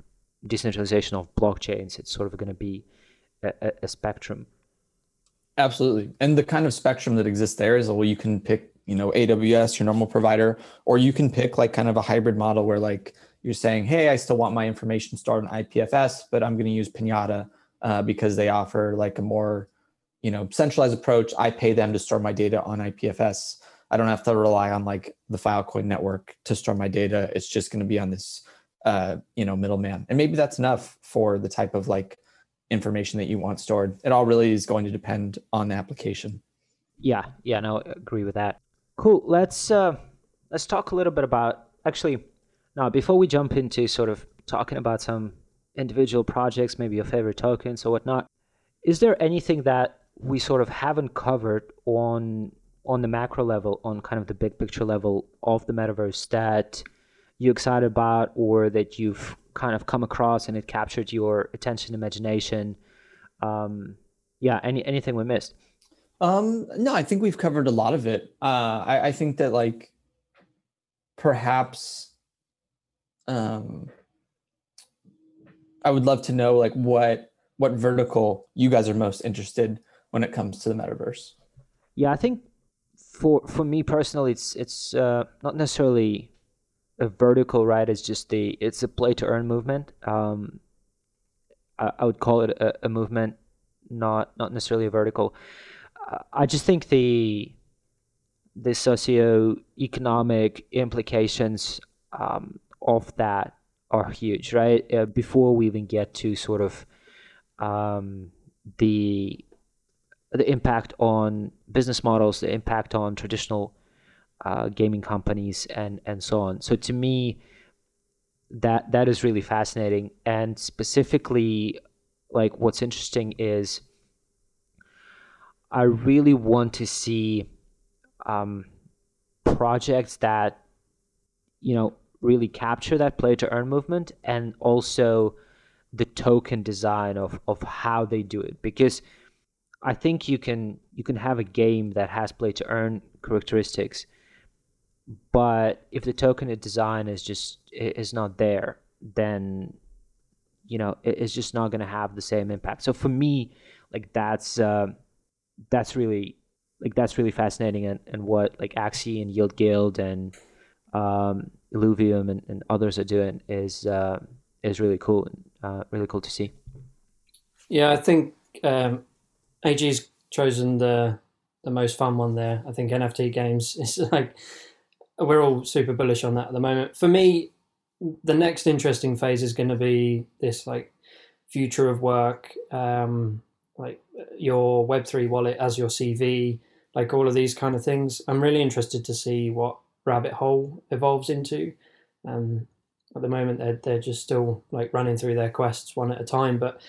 decentralization of blockchains, it's sort of going to be a, a, spectrum. Absolutely, and the kind of spectrum that exists there is well, you can pick you know AWS, your normal provider, or you can pick like kind of a hybrid model where like you're saying, hey, I still want my information stored on IPFS, but I'm going to use Pinata uh, because they offer like a more you know centralized approach. I pay them to store my data on IPFS. I don't have to rely on like the Filecoin network to store my data. It's just going to be on this uh, you know middleman. And maybe that's enough for the type of like information that you want stored. It all really is going to depend on the application. Yeah. Yeah no I agree with that. Cool. Let's uh let's talk a little bit about actually now before we jump into sort of talking about some individual projects maybe your favorite tokens or whatnot is there anything that we sort of haven't covered on on the macro level on kind of the big picture level of the metaverse that you excited about or that you've kind of come across and it captured your attention imagination um, yeah any anything we missed? Um, no i think we've covered a lot of it. Uh, I, I, think that like perhaps um, i would love to know like what what vertical you guys are most interested when it comes to the metaverse. Yeah i think for for me personally it's it's uh, not necessarily a vertical right is just the it's a play to earn movement. Um, I, I, would call it a, a, movement not not necessarily a vertical. I just think the the socio-economic implications um, of that are huge right? Uh, before we even get to sort of um, the the impact on business models the impact on traditional uh, gaming companies and and so on. So to me, that that is really fascinating. And specifically, like what's interesting is, I really want to see um, projects that you know really capture that play to earn movement and also the token design of of how they do it because I think you can you can have a game that has play to earn characteristics but if the token design is just is not there then you know it's just not going to have the same impact so for me like that's uh, that's really like that's really fascinating and, and what like Axie and Yield Guild and um, Illuvium and, and others are doing is uh, is really cool. Uh, really cool to see. Yeah, I think um, AG's chosen the the most fun one there. I think NFT games is like we're all super bullish on that at the moment. For me, the next interesting phase is going to be this like future of work, um, like your Web three wallet as your CV, like all of these kind of things. I'm really interested to see what Rabbit Hole evolves into. Um, at the moment, they're they're just still like running through their quests one at a time. But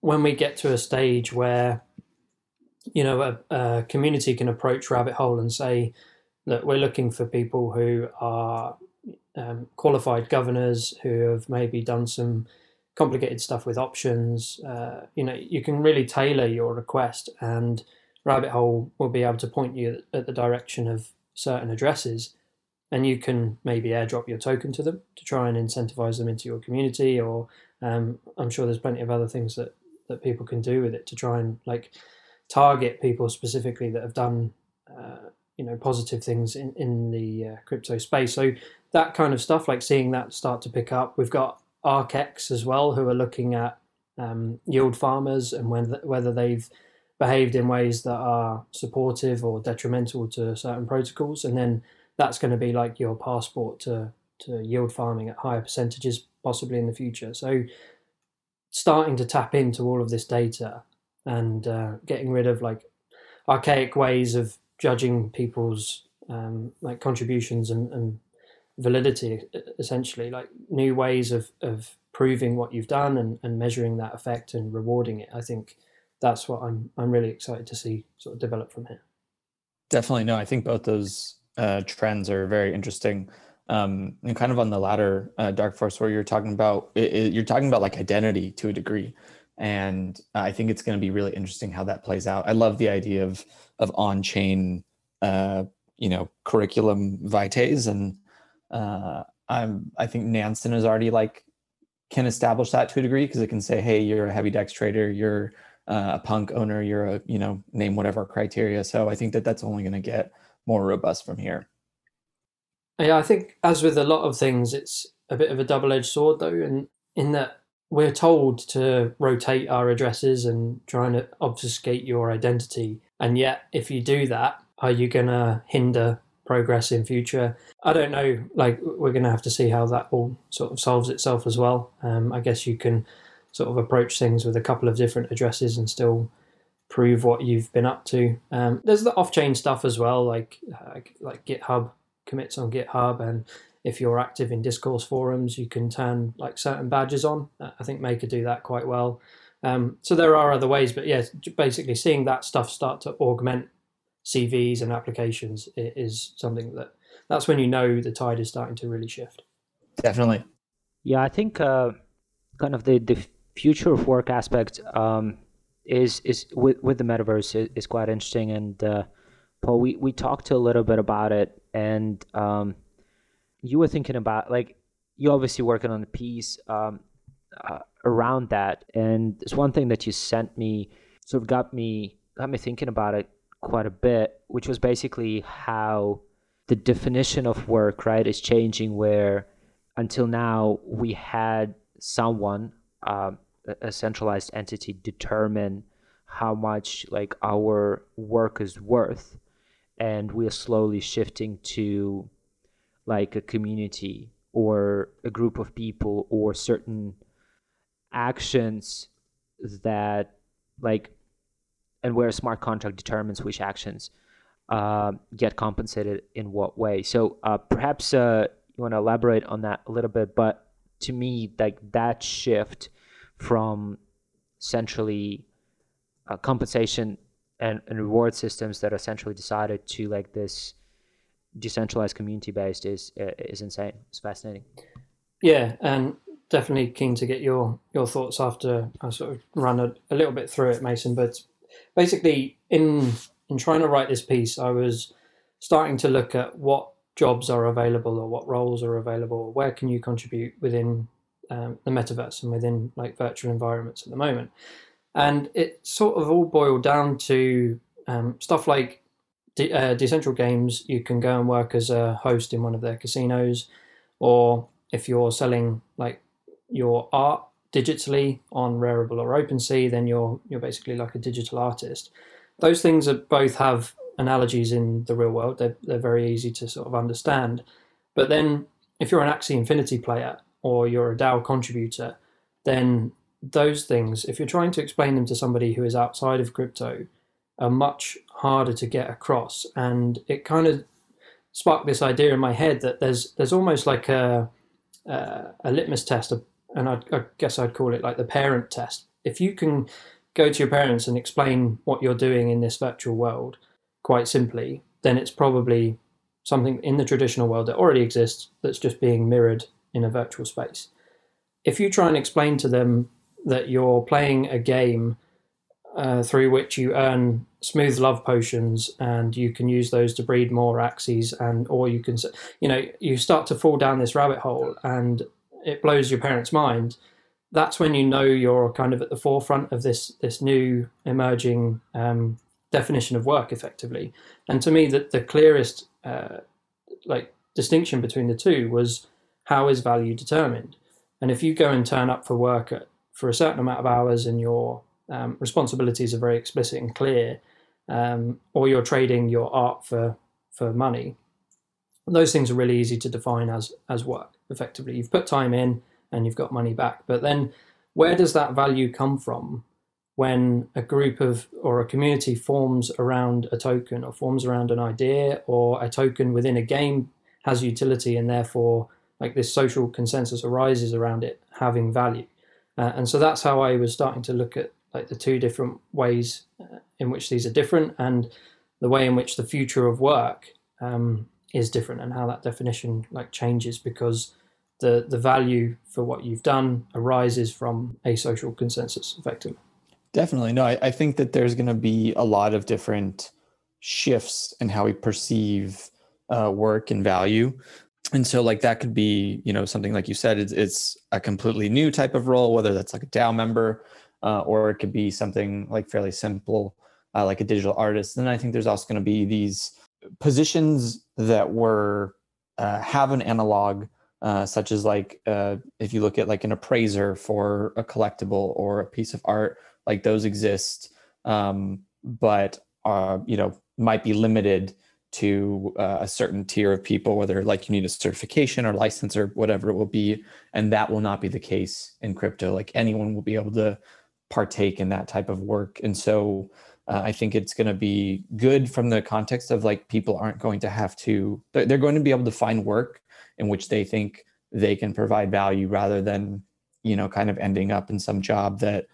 when we get to a stage where you know a, a community can approach Rabbit Hole and say that we're looking for people who are um, qualified governors who have maybe done some complicated stuff with options. Uh, you know, you can really tailor your request, and Rabbit Hole will be able to point you at the direction of certain addresses, and you can maybe airdrop your token to them to try and incentivize them into your community. Or um, I'm sure there's plenty of other things that that people can do with it to try and like target people specifically that have done. Uh, you know positive things in in the uh, crypto space. So that kind of stuff, like seeing that start to pick up. We've got ArcX as well, who are looking at um, yield farmers and when, whether they've behaved in ways that are supportive or detrimental to certain protocols, and then that's going to be like your passport to to yield farming at higher percentages possibly in the future. So starting to tap into all of this data and uh, getting rid of like archaic ways of judging people's um, like contributions and, and validity essentially like new ways of, of proving what you've done and, and measuring that effect and rewarding it. I think that's what i'm i'm really excited to see sort of develop from here. Definitely. No i think both those uh, trends are very interesting. Um, and kind of on the latter uh, dark force where you're talking about it, it, you're talking about like identity to a degree. And i think it's going to be really interesting how that plays out. I love the idea of of on-chain uh, you know curriculum vitae and uh, I'm I think Nansen is already like can establish that to a degree because it can say, hey, you're a heavy dex trader, you're uh, a punk owner, you're a you know name whatever criteria. So I think that that's only going to get more robust from here. Yeah, I think as with a lot of things, it's a bit of a double-edged sword though, and in, in that we're told to rotate our addresses and try and obfuscate your identity, and yet if you do that, are you going to hinder progress in future. I don't know. Like we're going to have to see how that all sort of solves itself as well. Um, I guess you can sort of approach things with a couple of different addresses and still prove what you've been up to. Um, there's the off-chain stuff as well, like uh, like GitHub commits on GitHub, and if you're active in discourse forums, you can turn like certain badges on. I think Maker do that quite well. Um, so there are other ways, but yeah, basically seeing that stuff start to augment CVs and applications is something that that's when you know the tide is starting to really shift. Definitely. Yeah, I think uh, kind of the, the future of work aspect um, is is with, with the metaverse is, is quite interesting. And uh, Paul, we, we talked a little bit about it, and um, you were thinking about like you obviously working on the piece um, uh, around that, and it's one thing that you sent me sort of got me got me thinking about it quite a bit, which was basically how the definition of work, right, is changing. Where until now we had someone, um, a centralized entity, determine how much like our work is worth, and we are slowly shifting to like a community or a group of people or certain actions that like and where a smart contract determines which actions uh, get compensated in what way. So uh, perhaps uh, you want to elaborate on that a little bit. But to me, like that shift from centrally uh, compensation and, and reward systems that are centrally decided to like this decentralized community based is uh, is insane. It's fascinating. Yeah, and definitely keen to get your your thoughts after I sort of run a, a little bit through it, Mason. But basically in in trying to write this piece, I was starting to look at what jobs are available or what roles are available. Where can you contribute within um, the metaverse and within like virtual environments at the moment? And it sort of all boiled down to um, stuff like de- uh, Decentral Games. You can go and work as a host in one of their casinos, or if you're selling like your art digitally on Rarible or OpenSea, then you're you're basically like a digital artist. Those things are both have analogies in the real world. They're they're very easy to sort of understand. But then if you're an Axie Infinity player or you're a DAO contributor, then those things, if you're trying to explain them to somebody who is outside of crypto, are much harder to get across. And it kind of sparked this idea in my head that there's there's almost like a a litmus test, and I, I guess I'd call it like the parent test. If you can go to your parents and explain what you're doing in this virtual world quite simply, then it's probably something in the traditional world that already exists that's just being mirrored in a virtual space. If you try and explain to them that you're playing a game uh, through which you earn smooth love potions and you can use those to breed more axes and or you can you know you start to fall down this rabbit hole and it blows your parents mind that's when you know you're kind of at the forefront of this this new emerging um, definition of work effectively and to me that the clearest uh, like distinction between the two was how is value determined and if you go and turn up for work at, for a certain amount of hours and your um, responsibilities are very explicit and clear, um, or you're trading your art for for money, those things are really easy to define as as work. Effectively, you've put time in and you've got money back. But then, where does that value come from? When a group of or a community forms around a token or forms around an idea or a token within a game has utility and therefore like this social consensus arises around it having value. Uh, and so that's how I was starting to look at like the two different ways uh, in which these are different and the way in which the future of work um, is different and how that definition like changes because the the value for what you've done arises from a social consensus effectively. Definitely. No i, I think that there's going to be a lot of different shifts in how we perceive uh, work and value. And so like that could be you know something like you said it's, it's a completely new type of role whether that's like a dao member uh, or it could be something like fairly simple, uh, like a digital artist. Then I think there's also going to be these positions that were uh, have an analog, uh, such as like uh, if you look at like an appraiser for a collectible or a piece of art, like those exist, um, but uh, you know might be limited to uh, a certain tier of people, whether like you need a certification or license or whatever it will be. And that will not be the case in crypto. Like anyone will be able to partake in that type of work. And so uh, I think it's going to be good from the context of like people aren't going to have to, they're going to be able to find work in which they think they can provide value rather than, you know, kind of ending up in some job that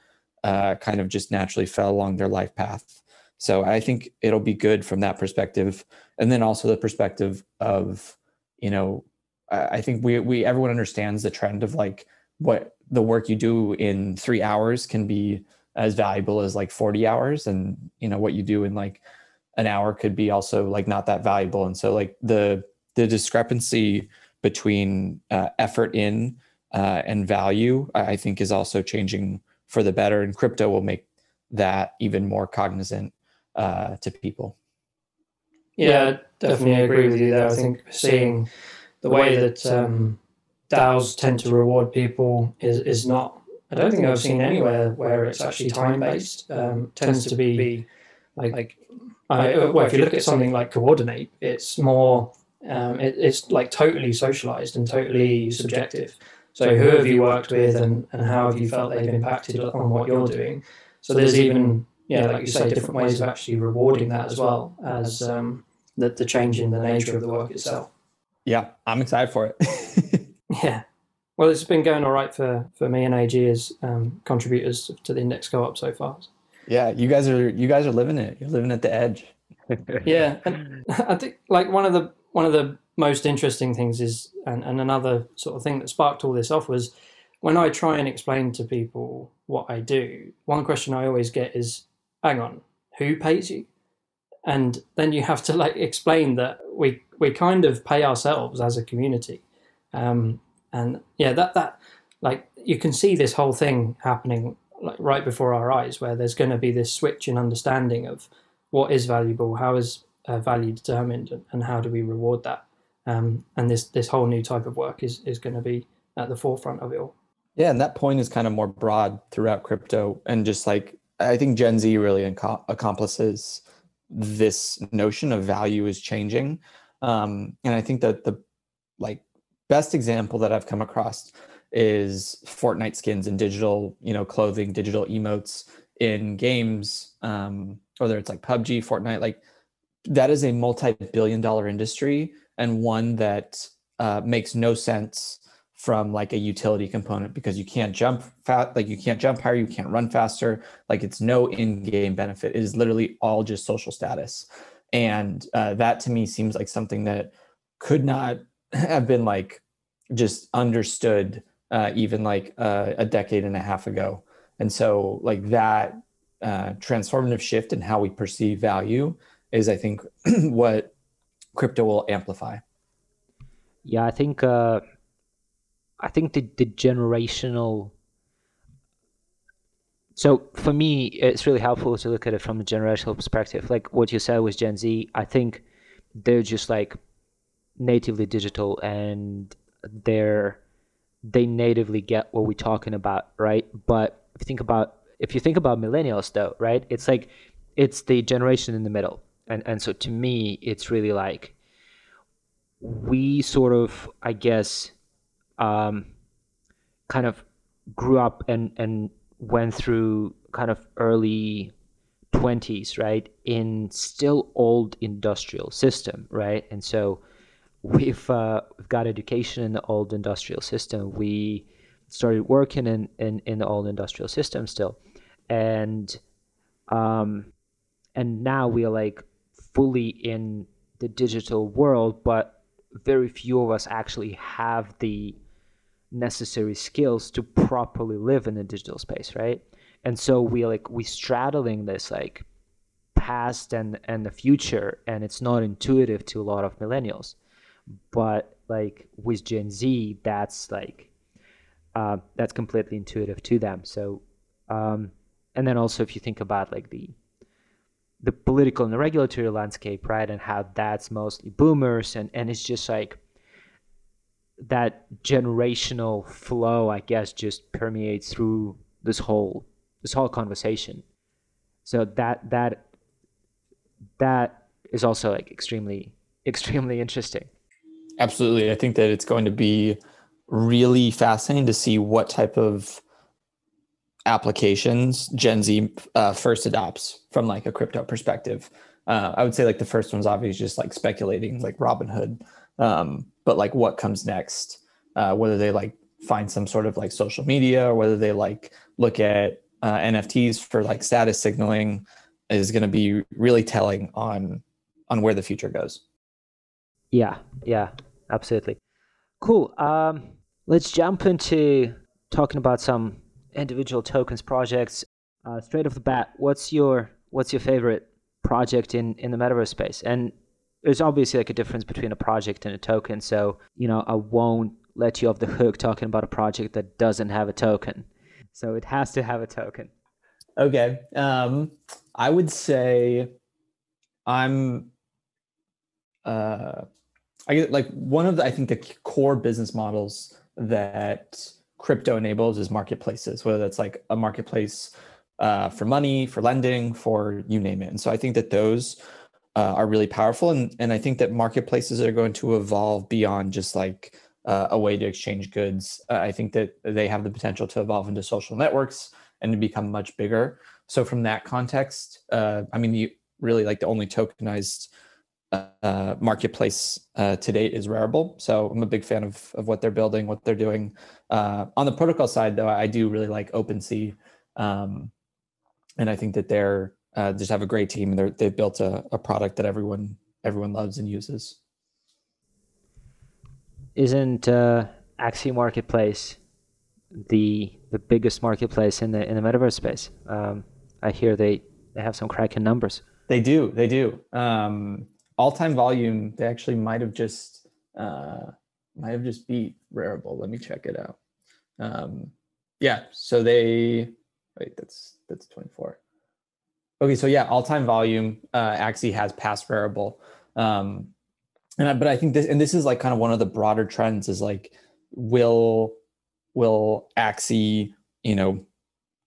uh, kind of just naturally fell along their life path. So I think it'll be good from that perspective. And then also the perspective of, you know, I think we, we, everyone understands the trend of like what the work you do in three hours can be as valuable as like 40 hours. And you know what you do in like an hour could be also like not that valuable. And so like the the discrepancy between uh, effort in uh, and value i think is also changing for the better. And crypto will make that even more cognizant uh, to people. Yeah definitely agree with you there. I think seeing the way that um, DAOs tend to reward people is, is not. I don't think I've seen anywhere where it's actually time based. Um, tends to be like, like I, well, if you look at something like Coordinape, it's more. Um, it, it's like totally socialized and totally subjective. So who have you worked with and, and how have you felt they've impacted on what you're doing? So there's even yeah, like you say, different ways of actually rewarding that as well as um, the, the change in the nature of the work itself. Yeah, I'm excited for it. Yeah. Well, it's been going all right for, for me and AG as um, contributors to the index co-op so far. Yeah, you guys are you guys are living it. You're living at the edge. yeah, and I think like one of the one of the most interesting things is, and, and another sort of thing that sparked all this off was when I try and explain to people what I do. One question I always get is, "Hang on, who pays you?" And then you have to like explain that we we kind of pay ourselves as a community. Um, and yeah, that that like you can see this whole thing happening like right before our eyes, where there's going to be this switch in understanding of what is valuable, how is uh, value determined, and, how do we reward that. Um, and this this whole new type of work is is going to be at the forefront of it all. Yeah, and that point is kind of more broad throughout crypto, and just like I think Gen Z really accomplishes this notion of value is changing, um, and I think that the like best example that I've come across is Fortnite skins and digital, you know, clothing, digital emotes in games, um, whether it's like PUBG, Fortnite, like that is a multi-billion dollar industry and one that uh, makes no sense from like a utility component because you can't jump fast like you can't jump higher you can't run faster like it's no in-game benefit. It is literally all just social status. And uh, that to me seems like something that could not have been like just understood uh, even like uh, a decade and a half ago. And so like that uh, transformative shift in how we perceive value is i think what crypto will amplify. Yeah i think uh, i think the, the generational so for me it's really helpful to look at it from a generational perspective. Like what you said with gen z i think they're just like natively digital and they're they natively get what we're talking about right? But if you think about if you think about millennials though right? It's like it's the generation in the middle. And and so to me it's really like we sort of i guess um kind of grew up and and went through kind of early 20s right? In still old industrial system right? And so we've uh, we've got education in the old industrial system we started working in in, in the old industrial system still and um and now we are like fully in the digital world, but very few of us actually have the necessary skills to properly live in the digital space, right? And so we like we straddling this like past and and the future, and it's not intuitive to a lot of millennials. But like with Gen Z, that's like uh, that's completely intuitive to them. So, um, and then also if you think about like the the political and the regulatory landscape, right? And how that's mostly boomers, and and it's just like that generational flow, I guess, just permeates through this whole this whole conversation. So that that that is also like extremely extremely interesting. Absolutely, I think that it's going to be really fascinating to see what type of applications Gen Z uh, first adopts from like a crypto perspective. Uh, I would say like the first one's obviously just like speculating, like Robinhood, um, but like what comes next, uh, whether they like find some sort of like social media or whether they like look at uh, NFTs for like status signaling is going to be really telling on on where the future goes. Yeah, yeah, absolutely. Cool. Um, let's jump into talking about some individual tokens projects. Uh, straight off the bat, what's your what's your favorite project in in the metaverse space? And there's obviously like a difference between a project and a token. So you know, I won't let you off the hook talking about a project that doesn't have a token. So it has to have a token. Okay. Um, I would say I'm uh I get like one of the I think the core business models that crypto enables is marketplaces, whether that's like a marketplace uh, for money, for lending, for you name it. And so I think that those uh, are really powerful. And, and I think that marketplaces are going to evolve beyond just like uh, a way to exchange goods. Uh, I think that they have the potential to evolve into social networks and to become much bigger. So from that context, uh, I mean, you really like the only tokenized uh, marketplace uh, to date is Rarible. So I'm a big fan of, of what they're building, what they're doing. Uh, on the protocol side, though, I do really like OpenSea. Um, and I think that they're uh, just have a great team and they're, they've built a, a product that everyone everyone loves and uses. Isn't uh, Axie Marketplace the the biggest marketplace in the in the metaverse space? Um, I hear they, they have some cracking numbers. They do, they do. Um, all-time volume they actually might have just uh might have just beat Rarible. Let me check it out. Um yeah, so they wait, that's that's 24. Okay, so yeah, all-time volume uh Axie has passed Rarible. Um and I, but I think this and this is like kind of one of the broader trends is like will will Axie, you know,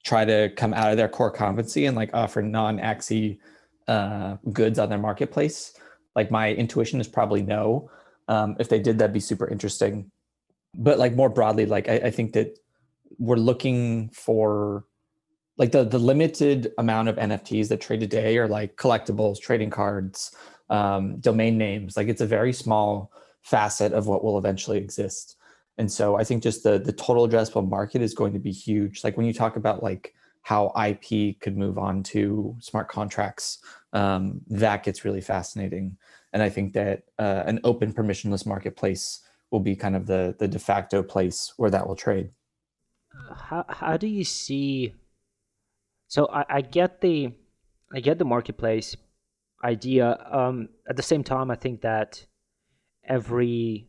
try to come out of their core competency and like offer non-Axie uh, goods on their marketplace? Like my intuition is probably no. Um, if they did, that'd be super interesting. But like more broadly, like I, I think that we're looking for like the the limited amount of NFTs that trade today are like collectibles, trading cards, um, domain names. Like it's a very small facet of what will eventually exist. And so I think just the the total addressable market is going to be huge. Like when you talk about like how IP could move on to smart contracts, um, that gets really fascinating. And I think that uh, an open permissionless marketplace will be kind of the the de facto place where that will trade. How how do you see? So I, I get the I get the marketplace idea. Um, at the same time, I think that every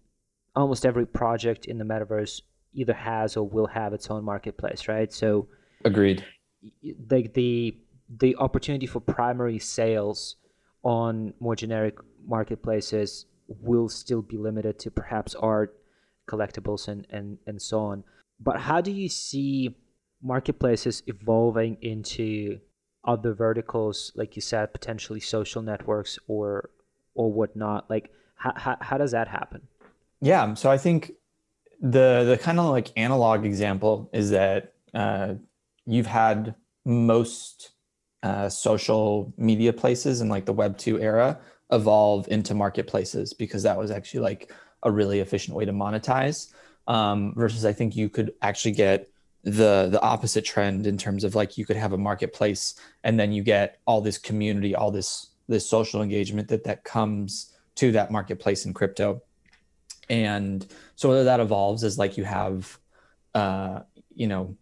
almost every project in the metaverse either has or will have its own marketplace, right? So agreed. Like the the opportunity for primary sales on more generic marketplaces will still be limited to perhaps art, collectibles, and and and so on. But how do you see marketplaces evolving into other verticals, like you said, potentially social networks or or whatnot? Like, how how, how does that happen? Yeah, so I think the the kind of like analog example is that uh, you've had most uh, social media places and like the Web two era evolve into marketplaces because that was actually like a really efficient way to monetize. Um, versus, I think you could actually get the the opposite trend in terms of like you could have a marketplace and then you get all this community, all this this social engagement that that comes to that marketplace in crypto. And so whether that evolves is like you have, uh, you know,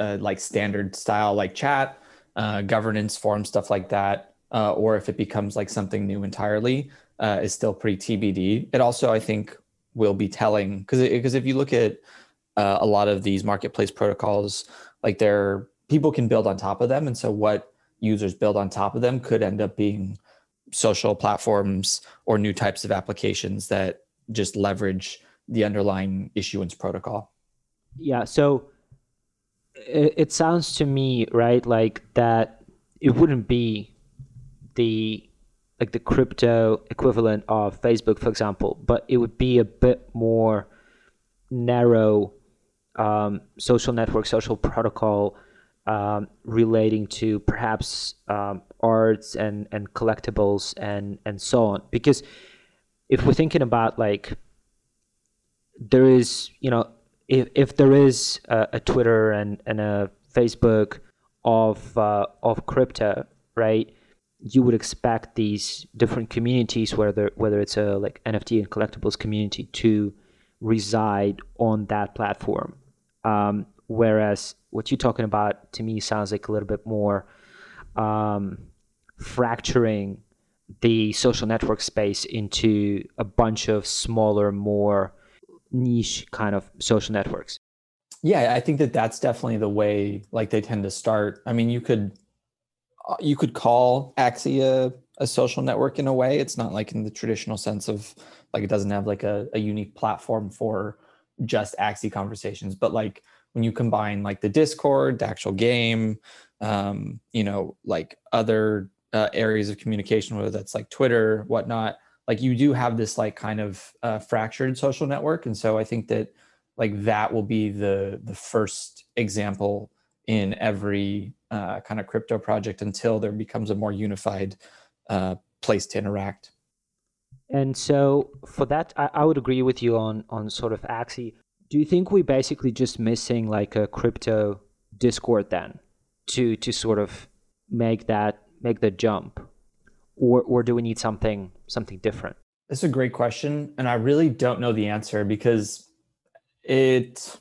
uh, like standard style like chat, uh, governance form stuff like that, uh, or if it becomes like something new entirely, uh, is still pretty TBD. It also, I think, will be telling because because if you look at uh, a lot of these marketplace protocols, like they're people can build on top of them, and so what users build on top of them could end up being social platforms or new types of applications that just leverage the underlying issuance protocol. Yeah. So it, it sounds to me right like that it wouldn't be the like the crypto equivalent of Facebook, for example, but it would be a bit more narrow um, social network, social protocol um, relating to perhaps um, arts and, and collectibles and, and so on. Because if we're thinking about like, there is, you know, if, if there is a, a Twitter and, and a Facebook of, uh, of crypto, right? you would expect these different communities, whether whether it's a like NFT and collectibles community, to reside on that platform. Um, whereas what you're talking about to me sounds like a little bit more um, fracturing the social network space into a bunch of smaller, more niche kind of social networks. Yeah, I think that that's definitely the way like they tend to start. I mean, you could uh, you could call Axie a, a social network in a way. It's not like in the traditional sense of like it doesn't have like a, a unique platform for just Axie conversations, but like when you combine like the Discord, the actual game, um, you know, like other uh, areas of communication, whether that's like Twitter, whatnot, like you do have this like kind of uh, fractured social network, and so I think that like that will be the the first example in every uh, kind of crypto project until there becomes a more unified uh, place to interact. And so for that, I, I, would agree with you on on sort of Axie. Do you think we're basically just missing like a crypto Discord then to to sort of make that make the jump, or or do we need something something different? That's a great question, and I really don't know the answer because it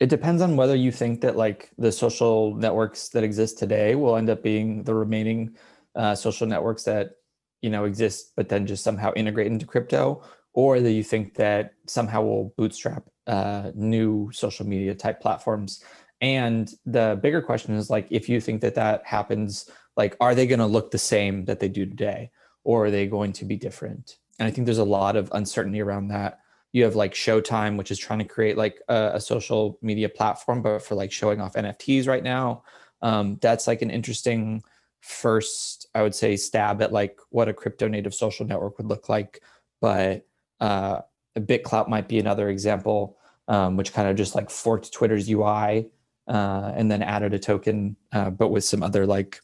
it depends on whether you think that like the social networks that exist today will end up being the remaining uh, social networks that you know exist but then just somehow integrate into crypto or that you think that somehow will bootstrap uh, new social media type platforms and the bigger question is like if you think that that happens like are they going to look the same that they do today or are they going to be different and i think there's a lot of uncertainty around that you have like Showtime, which is trying to create like a, a social media platform, but for like showing off NFTs right now. Um, that's like an interesting first, I would say, stab at like what a crypto native social network would look like. But uh, BitClout might be another example, um, which kind of just like forked Twitter's UI uh, and then added a token, uh, but with some other like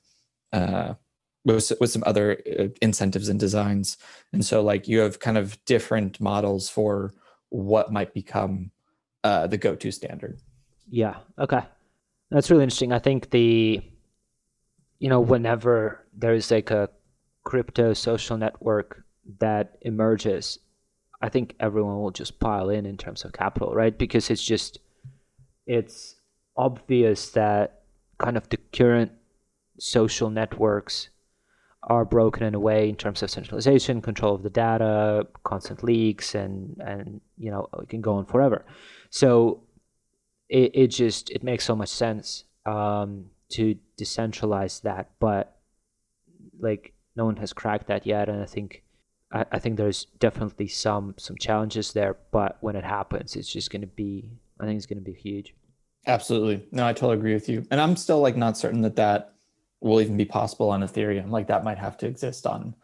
uh, with, with some other uh, incentives and designs. And so like you have kind of different models for what might become uh, the go-to standard. Yeah. Okay. That's really interesting. I think the, you know, whenever there's like a crypto social network that emerges, I think everyone will just pile in in terms of capital, right? Because it's just, it's obvious that kind of the current social networks are broken in a way in terms of centralization, control of the data, constant leaks, and and you know it can go on forever. So it, it just it makes so much sense um, to decentralize that, but like no one has cracked that yet, and I think I, I think there's definitely some some challenges there. But when it happens, it's just going to be I think it's going to be huge. Absolutely, no, I totally agree with you, and I'm still like not certain that that will even be possible on Ethereum. Like that might have to exist on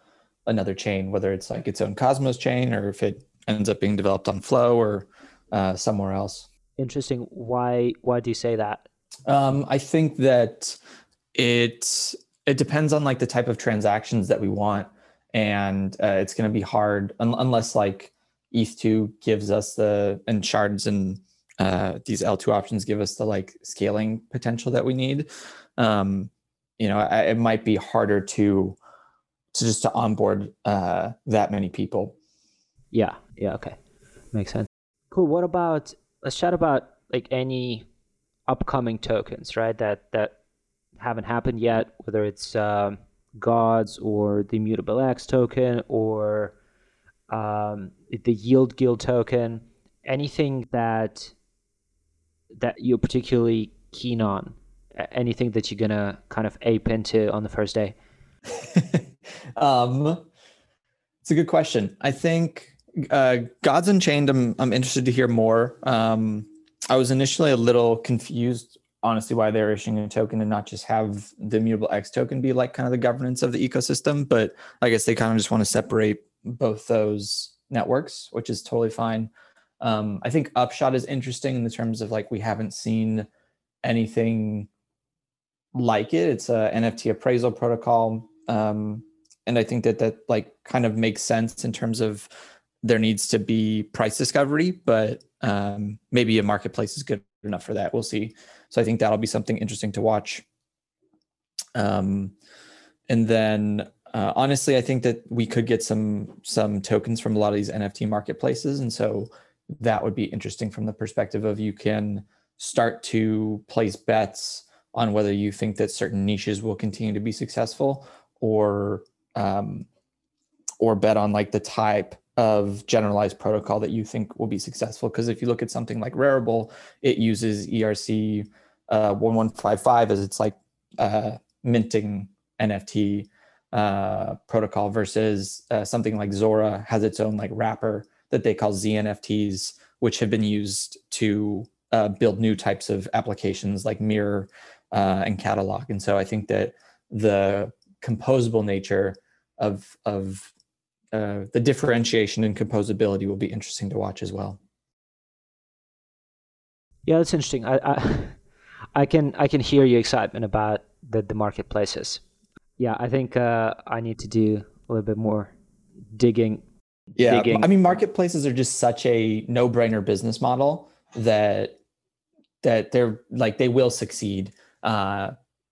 another chain, whether it's like its own Cosmos chain or if it ends up being developed on Flow or uh, somewhere else. Interesting. Why? Why do you say that? Um, I think that it it depends on like the type of transactions that we want, and uh, it's going to be hard un- unless like ETH2 gives us the and shards and uh, these L2 options give us the like scaling potential that we need. Um, you know I, it might be harder to to just to onboard uh, that many people. Yeah. Yeah. Okay. Makes sense. Cool. What about let's chat about like any upcoming tokens right that that haven't happened yet whether it's um, gods or the immutable x token or um, the yield guild token. Anything that that you're particularly keen on anything that you're gonna kind of ape into on the first day? um, it's a good question. I think uh, Gods Unchained. I'm I'm interested to hear more. Um, I was initially a little confused, honestly, why they're issuing a token and not just have the immutable X token be like kind of the governance of the ecosystem. But I guess they kind of just want to separate both those networks, which is totally fine. Um, I think Upshot is interesting in the terms of like we haven't seen anything like it. It's a NFT appraisal protocol, um, and I think that that like kind of makes sense in terms of there needs to be price discovery, but um, maybe a marketplace is good enough for that. We'll see. So I think that'll be something interesting to watch. Um, and then uh, honestly, I think that we could get some some tokens from a lot of these NFT marketplaces, and so that would be interesting from the perspective of you can start to place bets on whether you think that certain niches will continue to be successful or um, or bet on like the type of generalized protocol that you think will be successful. Because if you look at something like Rarible it uses erc uh, 1155 as its like uh, minting nft uh, protocol versus uh, something like zora has its own like wrapper that they call znfts which have been used to uh, build new types of applications like mirror uh, and catalog. And so I think that the composable nature of of uh, the differentiation and composability will be interesting to watch as well. Yeah, that's interesting. I, I, I can I can hear your excitement about the the marketplaces. Yeah, I think uh, I need to do a little bit more digging. Yeah, digging. I mean, marketplaces are just such a no brainer business model that that they're like they will succeed uh,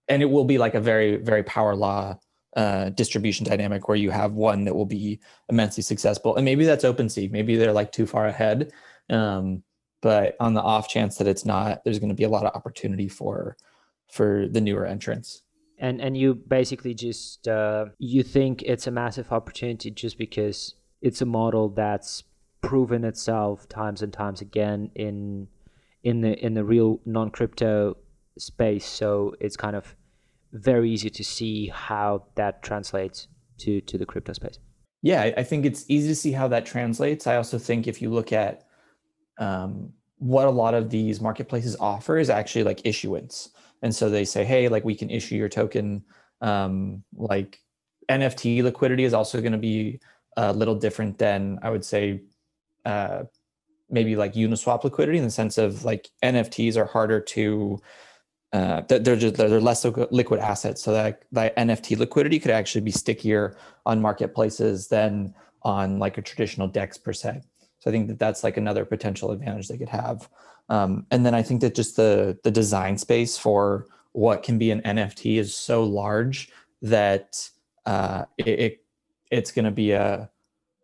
and it will be like a very very power law uh, distribution dynamic where you have one that will be immensely successful. And maybe that's OpenSea maybe they're like too far ahead. Um, but on the off chance that it's not there's going to be a lot of opportunity for for the newer entrants. And and you basically just uh, you think it's a massive opportunity just because it's a model that's proven itself times and times again in in the in the real non crypto space. So it's kind of very easy to see how that translates to to the crypto space. Yeah, I think it's easy to see how that translates. I also think if you look at um, what a lot of these marketplaces offer is actually like issuance. And so they say, hey, like we can issue your token. Um, like NFT liquidity is also going to be a little different than I would say uh, maybe like Uniswap liquidity in the sense of like NFTs are harder to uh, they're just they're less liquid assets, so that that NFT liquidity could actually be stickier on marketplaces than on like a traditional DEX per se. So I think that that's like another potential advantage they could have. Um, and then I think that just the the design space for what can be an NFT is so large that uh, it, it it's going to be a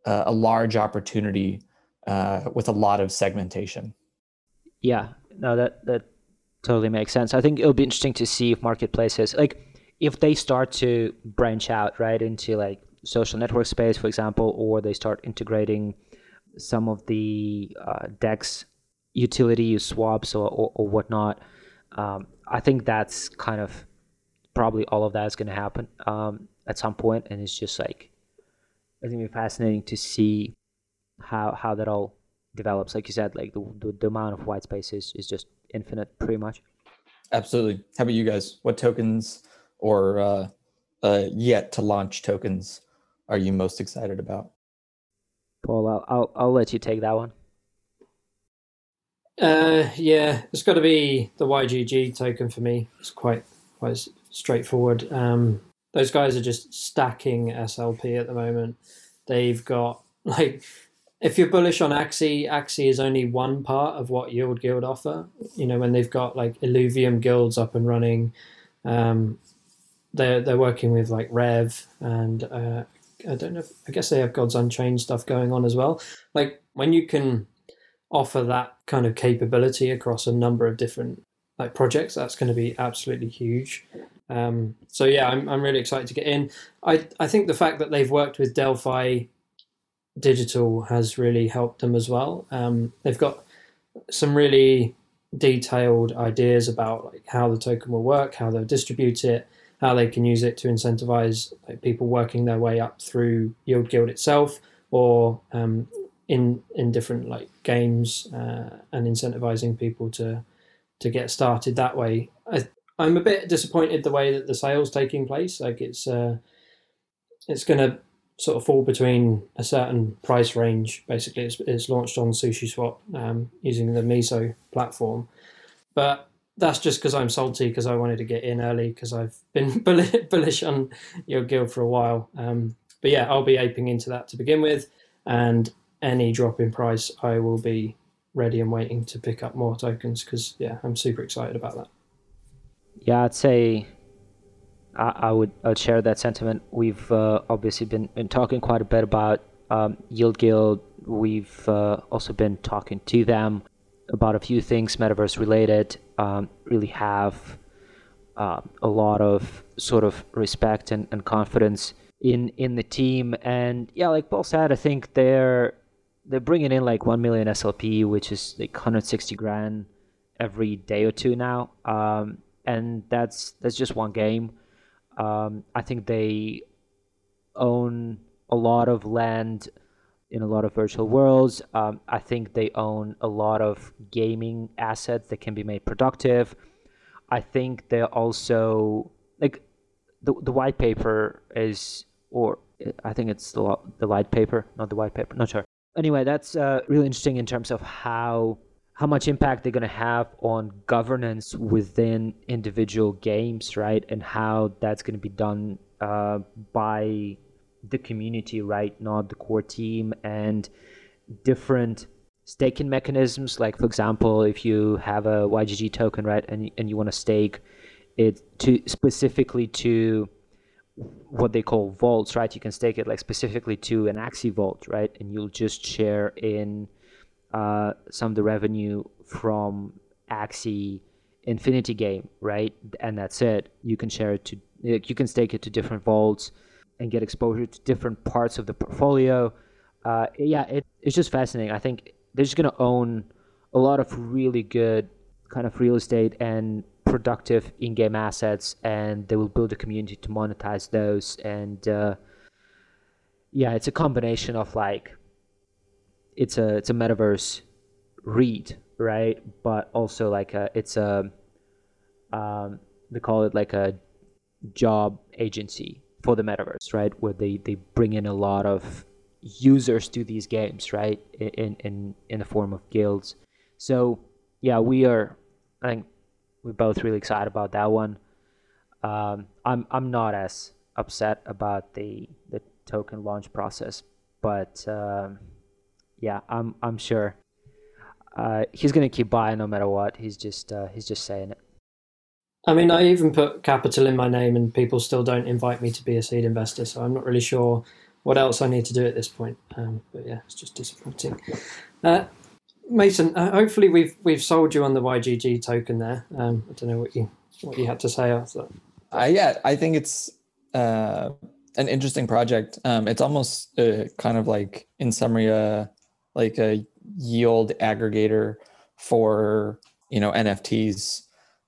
a large opportunity uh, with a lot of segmentation. Yeah, no, that that totally makes sense. I think it'll be interesting to see if marketplaces like if they start to branch out right into like social network space, for example, or they start integrating some of the uh, DEX utility swaps or, or, or whatnot. Um, I think that's kind of probably all of that is going to happen um, at some point, and it's just like it's going to be fascinating to see how how that all develops. Like you said, like the the, the amount of white space is, is just infinite, pretty much. Absolutely. How about you guys? What tokens or uh, uh, yet to launch tokens are you most excited about? Paul, I'll I'll, I'll let you take that one. Uh, yeah, it's got to be the YGG token for me. It's quite quite straightforward. Um, those guys are just stacking SLP at the moment. They've got like if you're bullish on Axie, Axie is only one part of what Yield Guild offer. You know, when they've got like Illuvium guilds up and running, um, they're they're working with like Rev and uh, I don't know. I guess they have Gods Unchained stuff going on as well. Like when you can offer that kind of capability across a number of different like projects, that's going to be absolutely huge. Um, so yeah, I'm I'm really excited to get in. I I think the fact that they've worked with Delphi Digital has really helped them as well. Um, they've got some really detailed ideas about like how the token will work, how they'll distribute it, how they can use it to incentivize like, people working their way up through Yield Guild itself, or um, in in different like games uh, and incentivizing people to to get started that way. I, I'm a bit disappointed the way that the sales taking place. Like it's uh, it's going to sort of fall between a certain price range. Basically, it's, it's launched on SushiSwap um, using the Miso platform, but that's just because I'm salty because I wanted to get in early because I've been bullish on Yield Guild for a while. Um, but yeah, I'll be aping into that to begin with, and any drop in price, I will be ready and waiting to pick up more tokens because yeah, I'm super excited about that. Yeah, I'd say I, I would I would share that sentiment. We've uh, obviously been, been talking quite a bit about um, Yield Guild. We've uh, also been talking to them about a few things metaverse related. Um, really have uh, a lot of sort of respect and, and confidence in in the team. And yeah, like Paul said, I think they're they're bringing in like one million SLP, which is like 160 grand every day or two now. Um, and that's that's just one game. Um, I think they own a lot of land in a lot of virtual worlds. Um, I think they own a lot of gaming assets that can be made productive. I think they're also like the the white paper is, or I think it's the the light paper, not the white paper. Not sure. Anyway, that's uh, really interesting in terms of how how much impact they're going to have on governance within individual games, right? And how that's going to be done uh, by the community, right? Not the core team and different staking mechanisms. Like, for example, if you have a YGG token, right, and, and you want to stake it to specifically to what they call vaults, right? You can stake it like specifically to an Axie vault, right? And you'll just share in uh, some of the revenue from Axie Infinity game, right? And that's it. You can share it to, you can stake it to different vaults and get exposure to different parts of the portfolio. Uh, yeah, it, it's just fascinating. I think they're just going to own a lot of really good kind of real estate and productive in-game assets, and they will build a community to monetize those. And uh, yeah, it's a combination of like it's a it's a metaverse read, right? But also like a it's a um, they call it like a job agency for the metaverse, right? Where they they bring in a lot of users to these games, right? In in in the form of guilds. So yeah, we are. I think we're both really excited about that one. Um, I'm I'm not as upset about the the token launch process, but um, yeah, I'm I'm sure uh, he's gonna keep buying no matter what. He's just uh, he's just saying it. I mean, I even put capital in my name, and people still don't invite me to be a seed investor. So I'm not really sure what else I need to do at this point. Um, but yeah, it's just disappointing. Uh, Mason, uh, hopefully we've we've sold you on the YGG token there. Um, I don't know what you what you had to say after that. Uh, yeah, I think it's uh, an interesting project. Um, it's almost uh, kind of like, in summary, uh, like a yield aggregator for you know NFTs,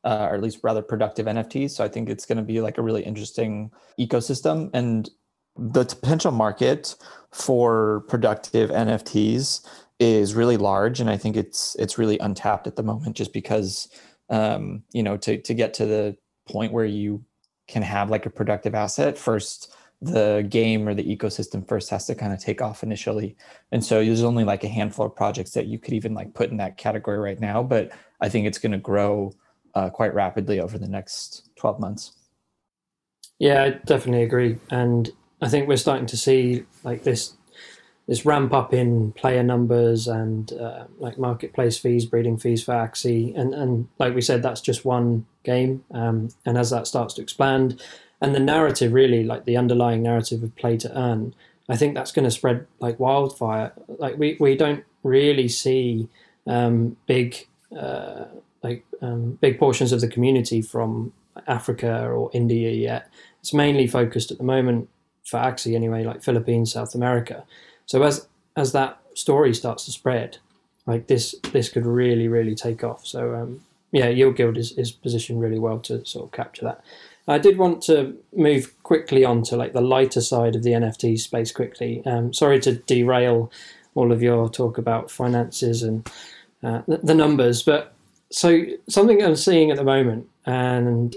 uh, or at least rather productive NFTs. So I think it's going to be like a really interesting ecosystem, and the potential market for productive NFTs is really large, and I think it's it's really untapped at the moment, just because um, you know to to get to the point where you can have like a productive asset first the game or the ecosystem first has to kind of take off initially. And so there's only like a handful of projects that you could even like put in that category right now but i think it's going to grow uh, quite rapidly over the next 12 months. Yeah i definitely agree. And i think we're starting to see like this this ramp up in player numbers and uh, like marketplace fees breeding fees for axie. And and like we said that's just one game um, and as that starts to expand and the narrative really like the underlying narrative of play to earn i think that's going to spread like wildfire. Like we, we don't really see um, big uh, like um, big portions of the community from africa or india yet. It's mainly focused at the moment for axie anyway like philippines south america. So as as that story starts to spread like this this could really really take off. So um, yeah yield guild is, is positioned really well to sort of capture that I did want to move quickly on to like the lighter side of the NFT space quickly. Um, sorry to derail all of your talk about finances and uh, the, numbers, but so something I'm seeing at the moment, and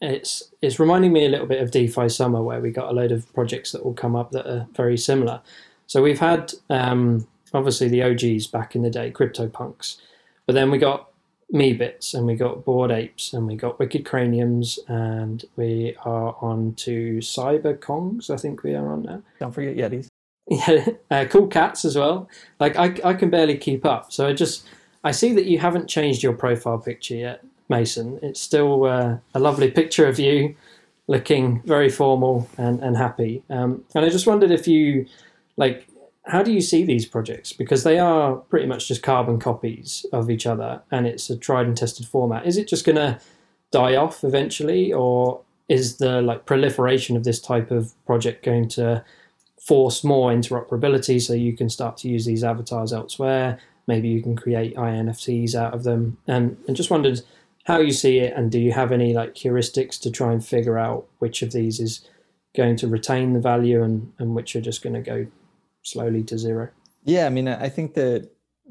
it's it's reminding me a little bit of DeFi Summer, where we got a load of projects that will come up that are very similar. So we've had um, obviously the OGs back in the day, CryptoPunks, but then we got Meebits and we got Bored Apes and we got Wicked Craniums and we are on to CyberKongz. I think we are on now. Don't forget Yetis. Yeah, uh, cool cats as well. Like I, I can barely keep up. So I just I see that you haven't changed your profile picture yet, Mason. It's still uh, a lovely picture of you, looking very formal and and happy. Um, and I just wondered if you like how do you see these projects? Because they are pretty much just carbon copies of each other, and it's a tried and tested format. Is it just going to die off eventually, or is the like proliferation of this type of project going to force more interoperability so you can start to use these avatars elsewhere? Maybe you can create INFTs out of them, and and just wondered how you see it, and do you have any like heuristics to try and figure out which of these is going to retain the value and and which are just going to go slowly to zero. Yeah, I mean, I think that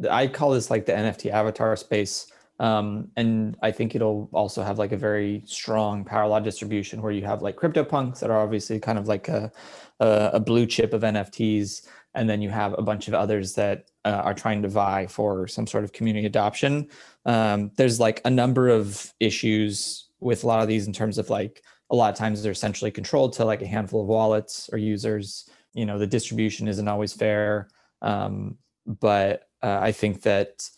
I call this like the NFT avatar space. Um, and I think it'll also have like a very strong law distribution where you have like CryptoPunks that are obviously kind of like a, a, a blue chip of NFTs. And then you have a bunch of others that uh, are trying to vie for some sort of community adoption. Um, there's like a number of issues with a lot of these in terms of like a lot of times they're essentially controlled to like a handful of wallets or users you know the distribution isn't always fair. Um, but uh, i think that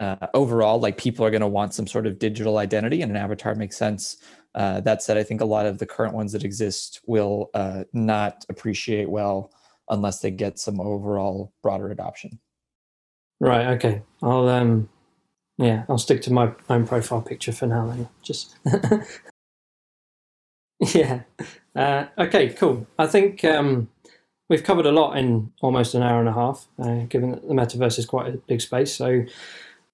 uh, overall like people are going to want some sort of digital identity and an avatar makes sense. Uh, that said i think a lot of the current ones that exist will uh, not appreciate well unless they get some overall broader adoption. Right okay. I'll um yeah i'll stick to my own profile picture for now then just yeah. Uh, okay cool. I think um we've covered a lot in almost an hour and a half, uh, given that the metaverse is quite a big space. So,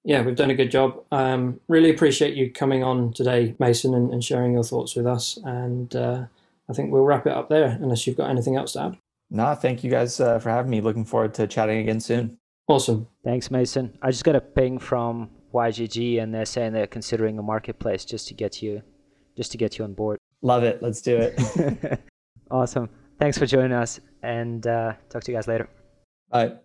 yeah, we've done a good job. Um, really appreciate you coming on today, Mason, and, and sharing your thoughts with us. And uh, I think we'll wrap it up there, unless you've got anything else to add. No, thank you guys uh, for having me. Looking forward to chatting again soon. Awesome. Thanks, Mason. I just got a ping from YGG, and they're saying they're considering a marketplace just to get you, just to get you on board. Love it. Let's do it. awesome. Thanks for joining us, and uh, talk to you guys later. Bye.